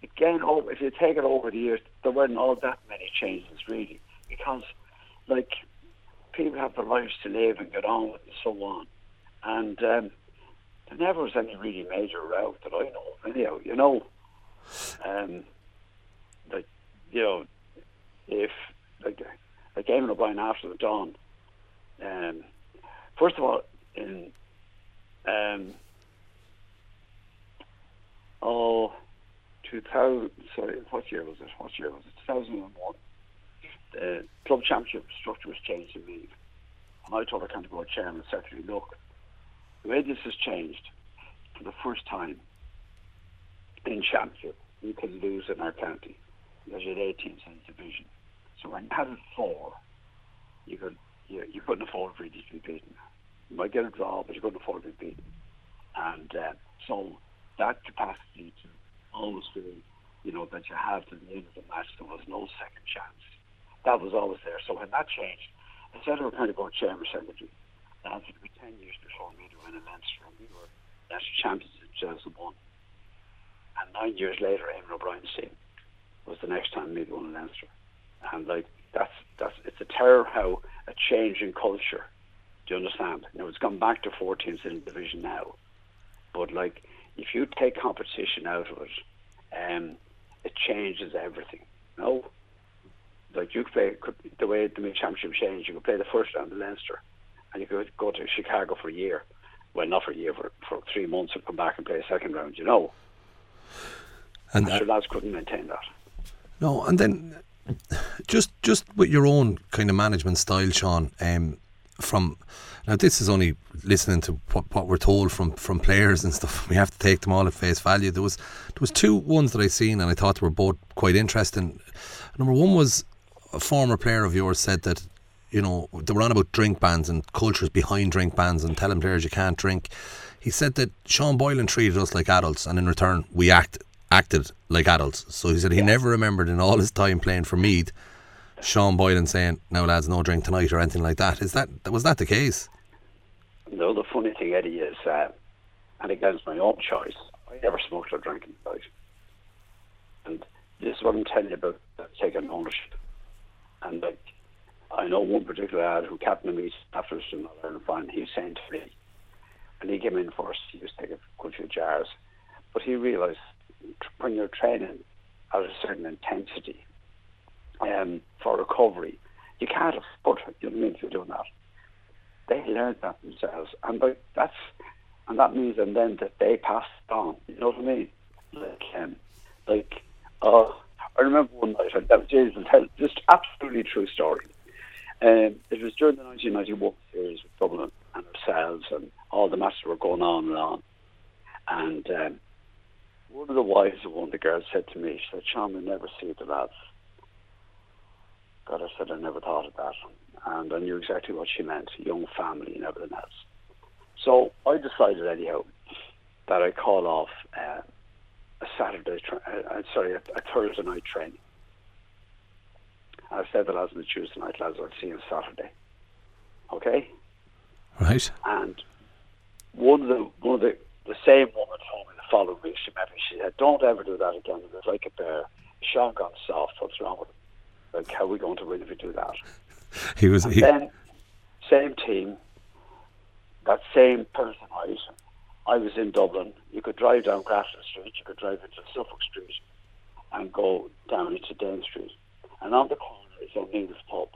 again, over if you take it over the years, there weren't all that many changes really, because like people have their lives to live and get on with and so on, and. Um, there never was any really major route that I know of. Anyhow, you know, um, like you know, if like like Eamon O'Brien after the dawn, um, first of all, in um, oh, 2000, sorry, what year was it? What year was it? 2001. The club championship structure was changed in Meath. And I told our county board chairman, secretary, look, the way this has changed, for the first time in championship, you can lose in our county because you had 18 in division. So when you had four, you could you, you couldn't afford really to be beaten. You might get a draw, but you couldn't afford to be beaten. And uh, so that capacity to always feel, you know, that you have to the end of the match, there was no second chance. That was always there. So when that changed, instead of kind of board chairman secretary, that would be 10 years before me to win a Leinster, and we were Leinster champions in 2001. And nine years later, Eamon O'Brien's team was the next time Meath won a Leinster. And like that's that's it's a terror how a change in culture. Do you understand? You know, it's gone back to 14th in the division now, but like if you take competition out of it, um, it changes everything. you No, like you could play the way the Championship changed. You could play the first round of Leinster, and you could go to Chicago for a year. Well, not for a year, for, for three months, and come back and play a second round. You know, and sure lads couldn't maintain that. No, and then just just with your own kind of management style, Sean. Um, from now, this is only listening to what, what we're told from, from players and stuff. We have to take them all at face value. There was there was two ones that I seen, and I thought they were both quite interesting. Number one was a former player of yours said that you know they were on about drink bans and cultures behind drink bans and telling players you can't drink. He said that Sean Boylan treated us like adults, and in return we act acted like adults. So he said he never remembered in all his time playing for Meath, Sean Boylan saying, "Now lads, no drink tonight" or anything like that. Is that was that the case? No, the funny thing, Eddie, is, uh, and against my own choice, I never smoked or drank in the night. And this is what I'm telling you about taking ownership. And like, I know one particular lad who captained me after the Ireland final. He to me, and he came in first. He was taking a good few jars, but he realised when you're training at a certain intensity um, for recovery, you can't afford it. You know what I mean? If you're doing that, they learned that themselves, and that's and that means and then that they passed on. You know what I mean? Like, um, like, uh, I remember one night. That was tell just absolutely true story. Um, it was during the 1991 series with Dublin and ourselves, and all the matches were going on and on. And um, one of the wives of one of the girls said to me, she said, Sean, we never see the lads. God, I said, I never thought of that. And I knew exactly what she meant, young family and everything else. So I decided anyhow that I call off uh, a Saturday, tra- uh, sorry, a, a, Thursday night training. I said the lads on the Tuesday night, lads, I'll see you on Saturday. Okay? Right. And one of the, one of the, the same woman told me the following week, she met me, she said, don't ever do that again. It was like a bear. Sean gone soft. What's wrong with him? Like, how are we going to win if we do that? He was. He, then, same team, that same person, right? I was in Dublin. You could drive down Grafton Street, you could drive into Suffolk Street, and go down into Dane Street. And on the is O'Neill's pub.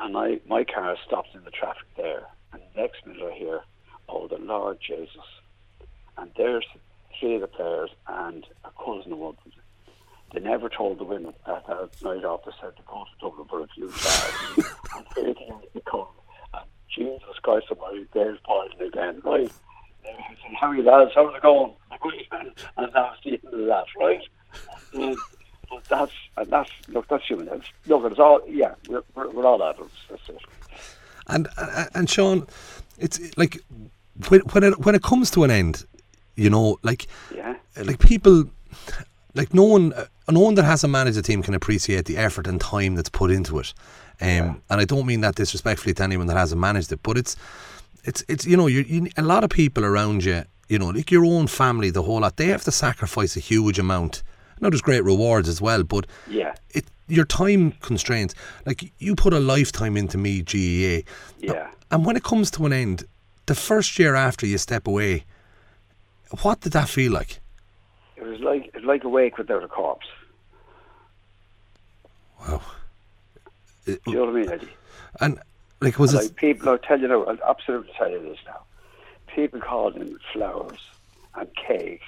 And I, my car stops in the traffic there. And the next minute I hear, oh, the Lord Jesus. And there's three of the players and a cousin of one they never told the women that that night off they said to go to Dublin for a few stars. and here they come. And Jesus Christ, somebody, there's poison again, right? And said, how are you lads? How's it going? And that was the end of that, right? And, but that's, and that's, look, that's human. It's, look, it's all, yeah, we're, we're, we're all adults. That's it. And and, Sean, it's like when when it when it comes to an end, you know, like Yeah. like people, like no one, uh, no one that hasn't managed a team can appreciate the effort and time that's put into it. Um, and I don't mean that disrespectfully to anyone that hasn't managed it, but it's, it's, it's you know, you, you a lot of people around you, you know, like your own family, the whole lot, they have to sacrifice a huge amount. Now there's great rewards as well, but Yeah. it your time constraints. Like you put a lifetime into me GAA, Yeah. and when it comes to an end, the first year after you step away, what did that feel like? It was like, it was like a wake without a corpse. Wow. It- Do you know what I mean, Eddie? and like was like it? people, I'll tell you now, I'll absolutely tell you this now. People called in flowers and cakes,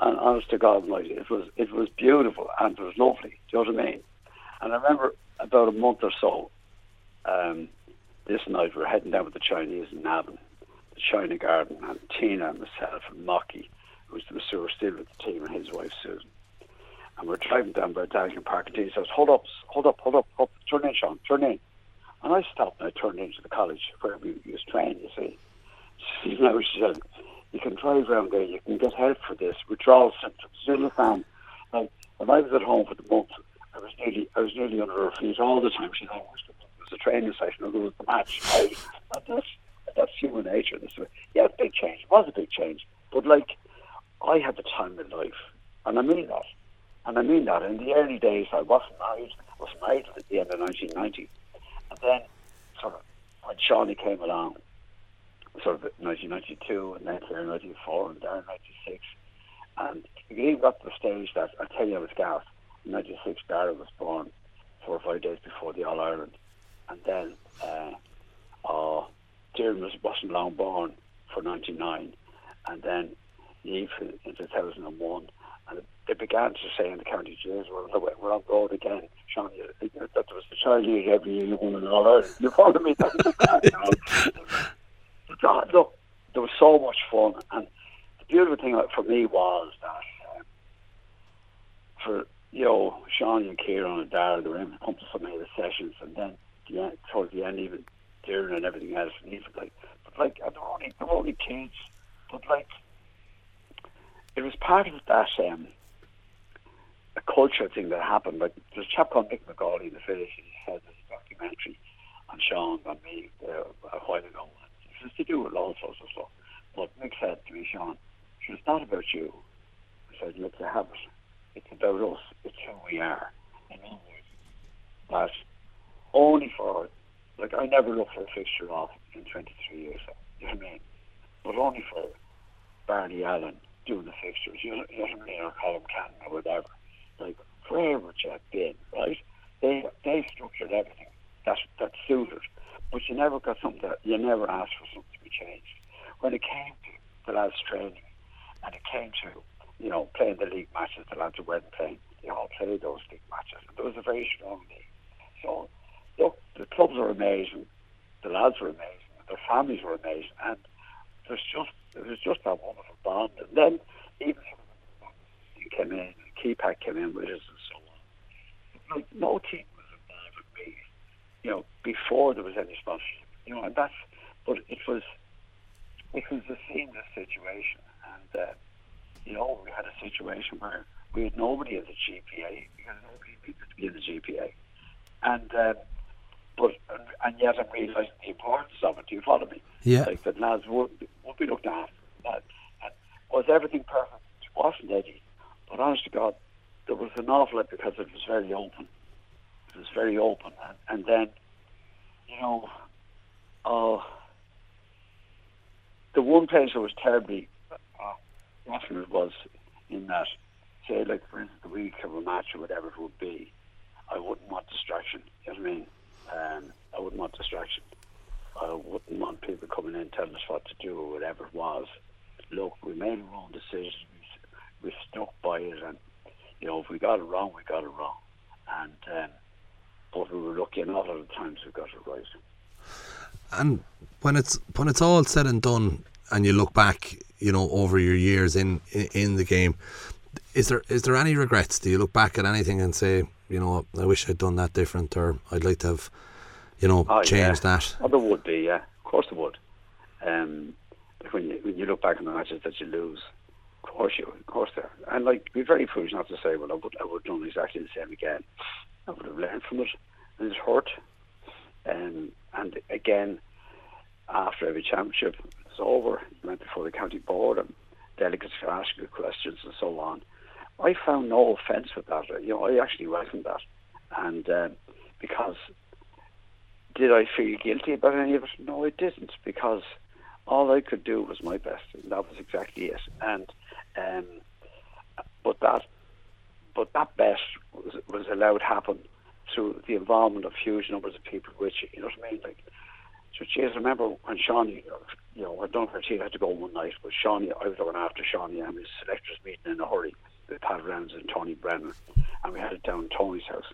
and honest to God Almighty, it was it was beautiful and it was lovely. Do you know what I mean? And I remember about a month or so, um, this night we're heading down with the Chinese in Navan, the China Garden, and Tina and myself and Mocky, who's the masseur still with the team, and his wife Susan. And we're driving down by Dalgan Park, and Tina says, "Hold up, hold up, hold up, hold up, turn in, Sean, turn in." And I stopped and I turned into the college where we was trained, you see. She, know, she said, you can drive around there, you can get help for this, withdrawal symptoms. Understand? Like, when I was at home for the month, I was nearly, I was nearly under her feet all the time. She thought, it was a training session, or there was the match. And that's, that's human nature. This way. Yeah, big change. It was a big change. But, like, I had the time of life. And I mean that. And I mean that. In the early days, I wasn't married. I was married at the end of 1990. And then, sort of, when Shawnee came along, sort of 1992, and then here in 94, and there in 96, and even got to the stage that, I tell you, I was gassed. In 96, Dara was born four or five days before the All Ireland. And then, uh, uh, was, wasn't long born for 99. And then Eve in, in 2001. And they began to say in the county jails, we're we're on road again. Sean, you, you know, that was the child league every year you won an All Ireland. You follow me? But look, there was so much fun. And the beautiful thing for me was that um, for, you know, Sean and Kieran and Dara, they were able to come to so many of the sessions. And then the end, towards the end, even Darren and everything else. And even like, but like, they were only, they were only kids. But like, it was part of that um, a culture thing that happened. Like there's a chap called Mick McGauley in the village, and he had this documentary on Sean and me uh, a while ago. To do with all sorts of stuff. But Mick said to me, Sean, it's not about you. I said, look, you have it. It's about us. It's who we are. In other words, that only for, like, I never looked for a fixture off in 23 years. You know what I mean? But only for Barney Allen doing the fixtures. You know, you know what I mean? Or Colin Cannon or whatever. Like, wherever Jack been, right? They they structured everything that that suited, but you never got something that you never asked for something to be changed. When it came to the lads training, and it came to you know playing the league matches, the lads weren't playing. They all played those league matches, and there was a very strong league. So look, the clubs are amazing, the lads were amazing, their families were amazing, and there's just it was just that wonderful bond. And then even he came in, Kepak came in with us, and so on. Like no team was involved with me, you know, before there was any sponsorship. You know, and that's but it was it was a seamless situation, and uh, you know, we had a situation where we had nobody in the GPA because nobody needed to be in the GPA, and. Um, but and, and yet I'm realising the importance of it. Do you follow me? Yeah. Like that lads would would be looked after. And was everything perfect? It wasn't Eddie. But honest to God, there was an awful lot because it was very open. It was very open, and, and then, you know, uh, the one place I was terribly uh, was in that, say, like for instance, the week of a match or whatever it would be, I wouldn't want distraction. You know what I mean? Um, I wouldn't want distraction. I wouldn't want people coming in telling us what to do or whatever it was. Look, we made our own decision. We, we stuck by it, and you know, if we got it wrong. We got it wrong. And um, but we were lucky a lot of the times we got it right. And when it's when it's all said and done, and you look back, you know, over your years in in, in the game, is there is there any regrets? Do you look back at anything and say, you know, I wish I'd done that different, or I'd like to have, you know, Oh, changed yeah. that? Oh, there would be, yeah. Of course there would. Um, when you when you look back on the matches that you lose, of course you, of course there. And like, be very foolish not to say, well, I would I would have done exactly the same again. I would have learned from it, and it's hurt. Um, and again, after every championship was over, you went before the county board and delegates could ask you questions and so on. I found no offence with that. You know, I actually welcomed that, and um, because did I feel guilty about any of it? No, I didn't, because all I could do was my best, and that was exactly it. And um, but that, but that best was was allowed happen through the involvement of huge numbers of people. Which you know what I mean, like. So, geez, remember when Shawnee, you know, I don't know if team had to go one night, but Shawnee, I was going after Shawnee and his selectors meeting in a hurry with Pat Reynolds and Tony Brennan, and we headed down Tony's house.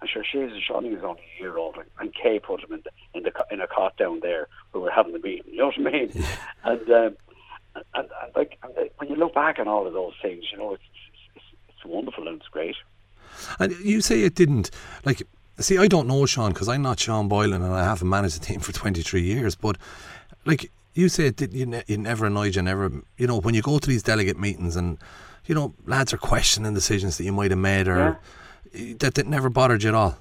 And sure, Shays and Shawnee was only a year old, and- Kay put him in the in the in a cot down there where we were having the meeting. You know what I mean? and, um, and and like and uh, when you look back on all of those things, you know, it's it's, it's wonderful and it's great. And you say it didn't. Like, see, I don't know Sean because I'm not Sean Boylan and I haven't managed the team for 23 years. But, like, you say it did, you, ne- you never annoyed you, never, you know, when you go to these delegate meetings and, you know, lads are questioning decisions that you might have made or that, that never bothered you at all.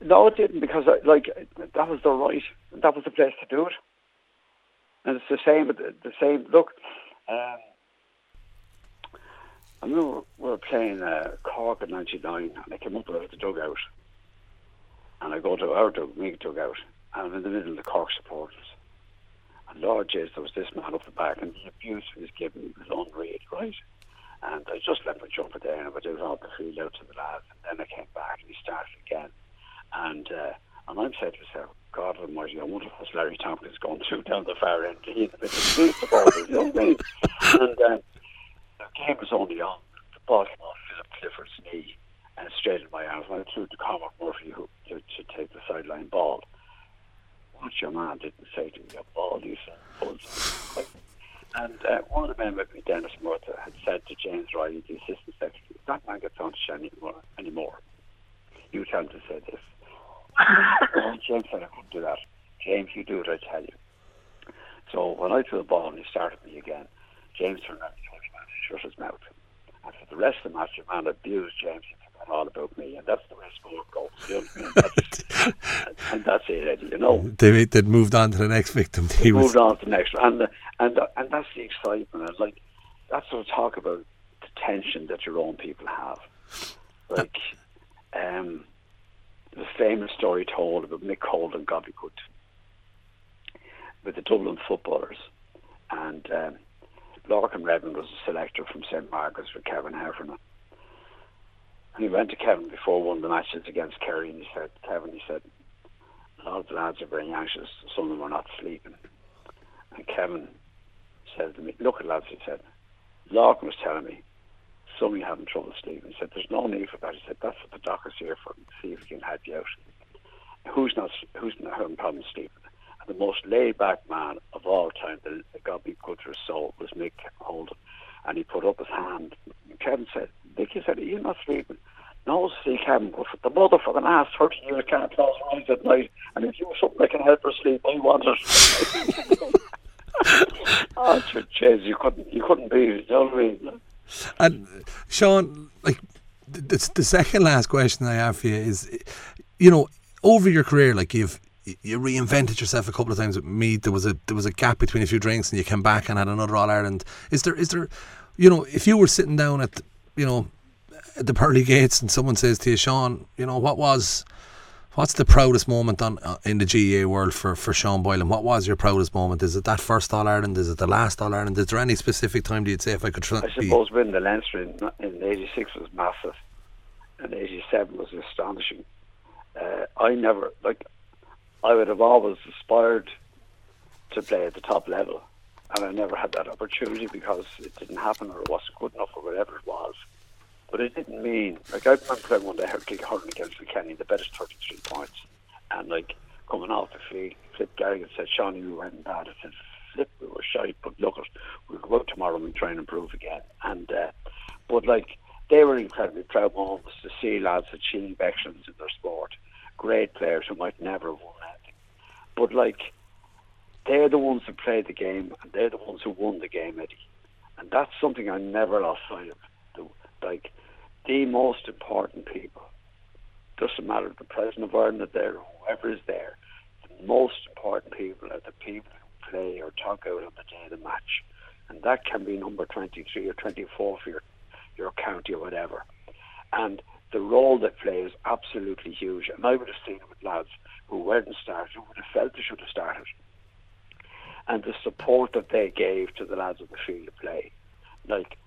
No, it didn't because like that was the right, that was the place to do it. And it's the same, the same. Look, um, I remember we were playing uh, Cork in '99, and I came up out of the dugout, and I go to our dug, me dugout, and I'm in the middle of the Cork supporters. And Lord Jesus, there was this man up the back, and the abuse he was given was unreal, right? And I just let my jumper there, and I do all the field out to the lads, and then I came back, and he started again. And uh, and I'm saying to myself, God Almighty, I wonder if this Larry Tompkins going through down the far end, he the middle of the supporters, you know what I mean? And uh, game was only on. The ball came off Philip Clifford's knee and straight in my arms. I threw to Cormac Murphy who, to, to take the sideline ball. What your man didn't say to me, a ball, you son. And uh, one of the men with me, Dennis Murtha, had said to James Riley, the assistant secretary, that man gets on to Shannon anymore, anymore, you tell him to say this. James said, I couldn't do that. James, you do what I tell you. So when I threw the ball and he started me again, James turned around shut his mouth. And for the rest of the match, the man abused James and forgot all about me. And that's the way sport goes. You know mean? That's, and that's it, Eddie, you know. They, they'd moved on to the next victim. He was, moved on to the next one. And, and, and that's the excitement. And like, that's what I talk about the tension that your own people have. Like, um, a famous story told about Mick Holt and Gobblygood with the Dublin footballers. And um, Lorcan Redmond was a selector from St. Margaret's for Kevin Heffernan. And he went to Kevin before one of the matches against Kerry and he said, Kevin, he said, a lot of the lads are very anxious. Some of them are not sleeping. And Kevin said to me, look at lads, he said, Larkin was telling me some of you having trouble sleeping. He said, there's no need for that. He said, that's what the doctor's here for, see if he can help you out. Who's not, who's not having problems sleeping? The most laid-back man of all time, that God be good to his soul, was Mick Holden. And he put up his hand. Kevin said, Mick, he said, are you not sleeping? No, see, Kevin, but the mother for the last 30 years can't close her eyes at night. And if you something that can help her sleep, I want it. oh, jeez, you couldn't, you couldn't be. You know what? And Sean, like the, the, the second last question I have for you is, you know, over your career, like you've you reinvented yourself a couple of times with Meath. There was a there was a gap between a few drinks, and you came back and had another All Ireland. Is there is there, you know, if you were sitting down at you know at the pearly gates and someone says to you, Sean, you know, what was What's the proudest moment on uh, in the GAA world for, for Sean Boylan? What was your proudest moment? Is it that first All Ireland? Is it the last All Ireland? Is there any specific time do you say if I could try? I suppose winning the Leinster in, in '86 was massive, and '87 was astonishing. Uh, I never like. I would have always aspired to play at the top level, and I never had that opportunity because it didn't happen or it wasn't good enough or whatever it was. But it didn't mean like I remember playing one day hurling against Kenny, the thirty three points. And like coming off the field, Flip Garrigan said, Shawnee, we went bad. I said, Flip, we were shy, but look, we'll go out tomorrow and try and improve again. And uh, but like they were incredibly proud moments to see lads achieve excellence in their sport. Great players who might never have won. But like they're the ones who played the game and they're the ones who won the game, Eddie. And that's something I never lost sight of. Like the most important people. Doesn't matter the president of Ireland there, whoever is there. The most important people are the people who play or talk out on the day of the match. And that can be number 23 or 24 for your, your county or whatever. And the role they play is absolutely huge. And I would have seen it with lads who weren't started, who would have felt they should have started. And the support that they gave to the lads on the field of play. Like,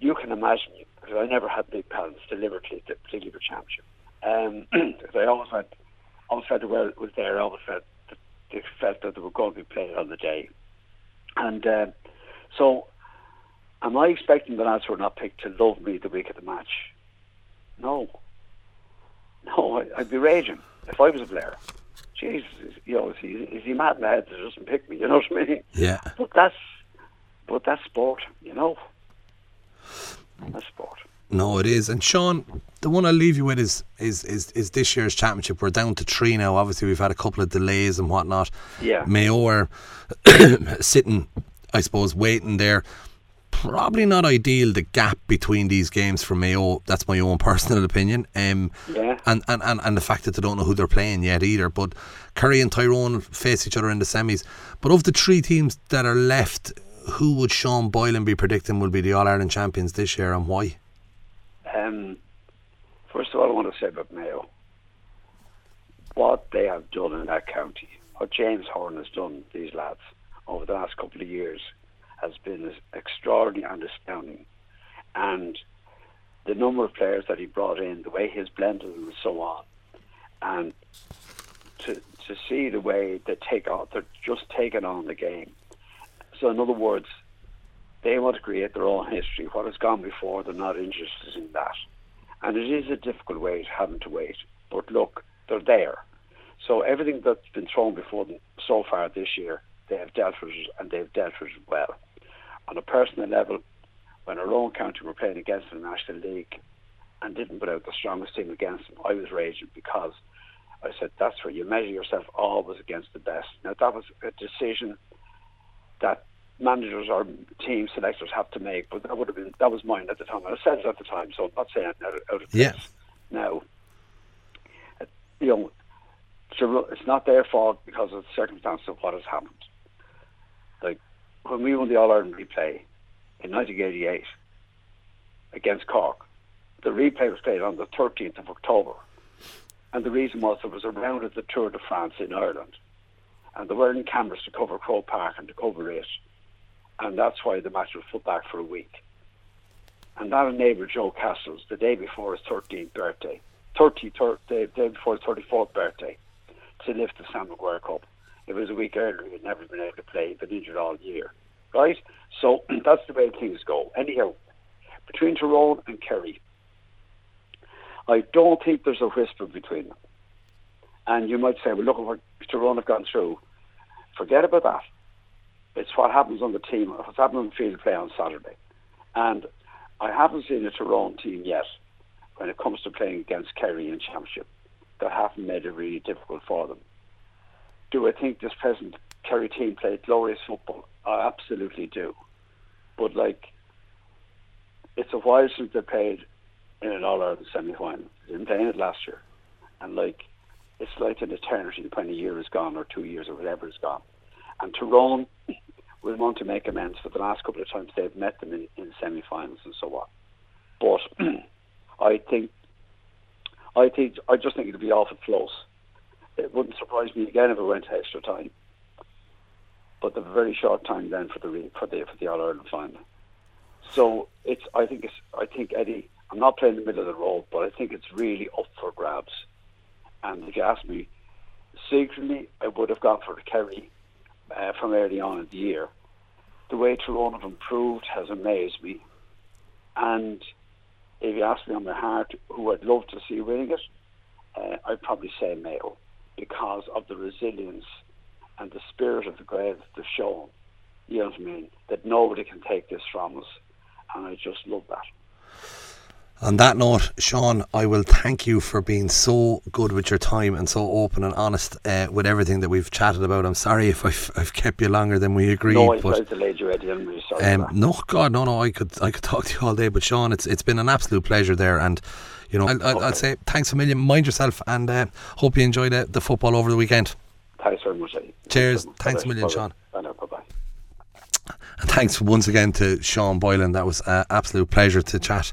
you can imagine, because I never had big plans deliberately, particularly for championship. Um, I always went, always felt the well was there. I always felt that they felt that they were going to be played on the day, and uh, so am I expecting the lads who are not picked to love me the week of the match? No, no, I, would be raging if I was a player. Jesus, you know, is he, is he mad in the head that doesn't pick me? You know what I mean? Yeah. But that's, but that's sport, you know. That's sport. No, it is. And Sean, the one I'll leave you with is, is is is this year's championship. We're down to three now. Obviously, we've had a couple of delays and whatnot. Yeah. Mayo are sitting, I suppose, waiting there. Probably not ideal the gap between these games for Mayo. That's my own personal opinion. Um, yeah. And, and, and, and the fact that they don't know who they're playing yet either. But Kerry and Tyrone face each other in the semis. But of the three teams that are left, who would Sean Boylan be predicting will be the All Ireland champions this year and why? Um, first of all, I want to say about Mayo. What they have done in that county, what James Horan has done, these lads, over the last couple of years, has been extraordinary and astounding. And the number of players that he brought in, the way he's blended and so on, and to to see the way they take on, they're just taking on the game. So, in other words, they want to create their own history. What has gone before, they're not interested in that. And it is a difficult wait, having to wait. But look, they're there. So everything that's been thrown before them so far this year, they have dealt with it, and they've dealt with it well. On a personal level, when our own county were playing against the National League and didn't put out the strongest team against them, I was raging because I said that's where you measure yourself always against the best. Now that was a decision that managers or team selectors have to make. But that would have been that was mine at the time. I said it at the time, so I'm not saying out, out of yeah. Now, uh, you know, it's not their fault because of the circumstances of what has happened. When we won the All Ireland replay in 1988 against Cork, the replay was played on the 13th of October, and the reason was there was a round of the Tour de France in Ireland, and they were in cameras to cover Croke Park and to cover it and that's why the match was put back for a week. And that enabled Joe Cassells, the day before his 13th birthday, 30, 30 day, day before his 34th birthday, to lift the Sam Maguire Cup. It was a week earlier, he'd never been able to play, he'd been injured all year. Right? So that's the way things go. Anyhow, between Tyrone and Kerry, I don't think there's a whisper between them. And you might say, well, look, at what Tyrone have gone through. Forget about that. It's what happens on the team, what's happening on field play on Saturday. And I haven't seen a Tyrone team yet when it comes to playing against Kerry in Championship that haven't made it really difficult for them. Do I think this present Kerry team played glorious football? I absolutely do. But like, it's a while since they played in an All Ireland semi final. They didn't play in it last year. And like, it's like an eternity when a year is gone or two years or whatever is gone. And Tyrone will want to make amends for the last couple of times they've met them in, in semi-finals and so on. But I think, I think, I just think it'll be awful close. It wouldn't surprise me again if it went to extra time. But the very short time then for the for the for the All Ireland final. So it's, I think it's, I think Eddie, I'm not playing the middle of the road, but I think it's really up for grabs. And if you ask me, secretly, I would have gone for Kerry uh, from early on in the year. The way Tyrone have improved has amazed me. And if you ask me on my heart who I'd love to see winning it, uh, I'd probably say Mayo because of the resilience and the spirit of the that they've shown. You know what I mean? That nobody can take this from us. And I just love that. On that note, Sean, I will thank you for being so good with your time and so open and honest uh, with everything that we've chatted about. I'm sorry if I've, I've kept you longer than we agreed. No, I but, delayed you, Eddie. I'm really sorry. um, no, God, no, no. I could, I could talk to you all day, but Sean, it's it's been an absolute pleasure there, and you know, I'll, I'll, I'll say thanks a million. Mind yourself, and uh, hope you enjoyed the, the football over the weekend. Thanks very much, Eddie. Cheers. Thanks, Thanks a million, Sean. Bye bye. And thanks once again to Sean Boylan. That was an absolute pleasure to chat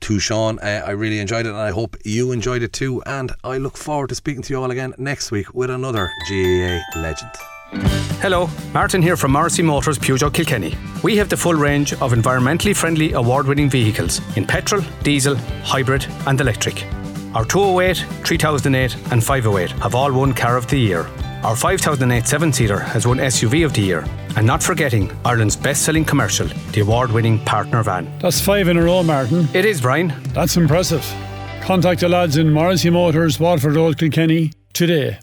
to Sean. Uh, I really enjoyed it and I hope you enjoyed it too. And I look forward to speaking to you all again next week with another GAA legend. Hello, Martin here from Morrissey Motors Peugeot Kilkenny. We have the full range of environmentally friendly award winning vehicles in petrol, diesel, hybrid, and electric. Our 208, 3008, and 508 have all won Car of the Year. Our 5008 seven seater has won SUV of the Year. And not forgetting Ireland's best selling commercial, the award winning partner van. That's five in a row, Martin. It is, Brian. That's impressive. Contact the lads in Morrissey Motors, Waterford Road, Kilkenny today.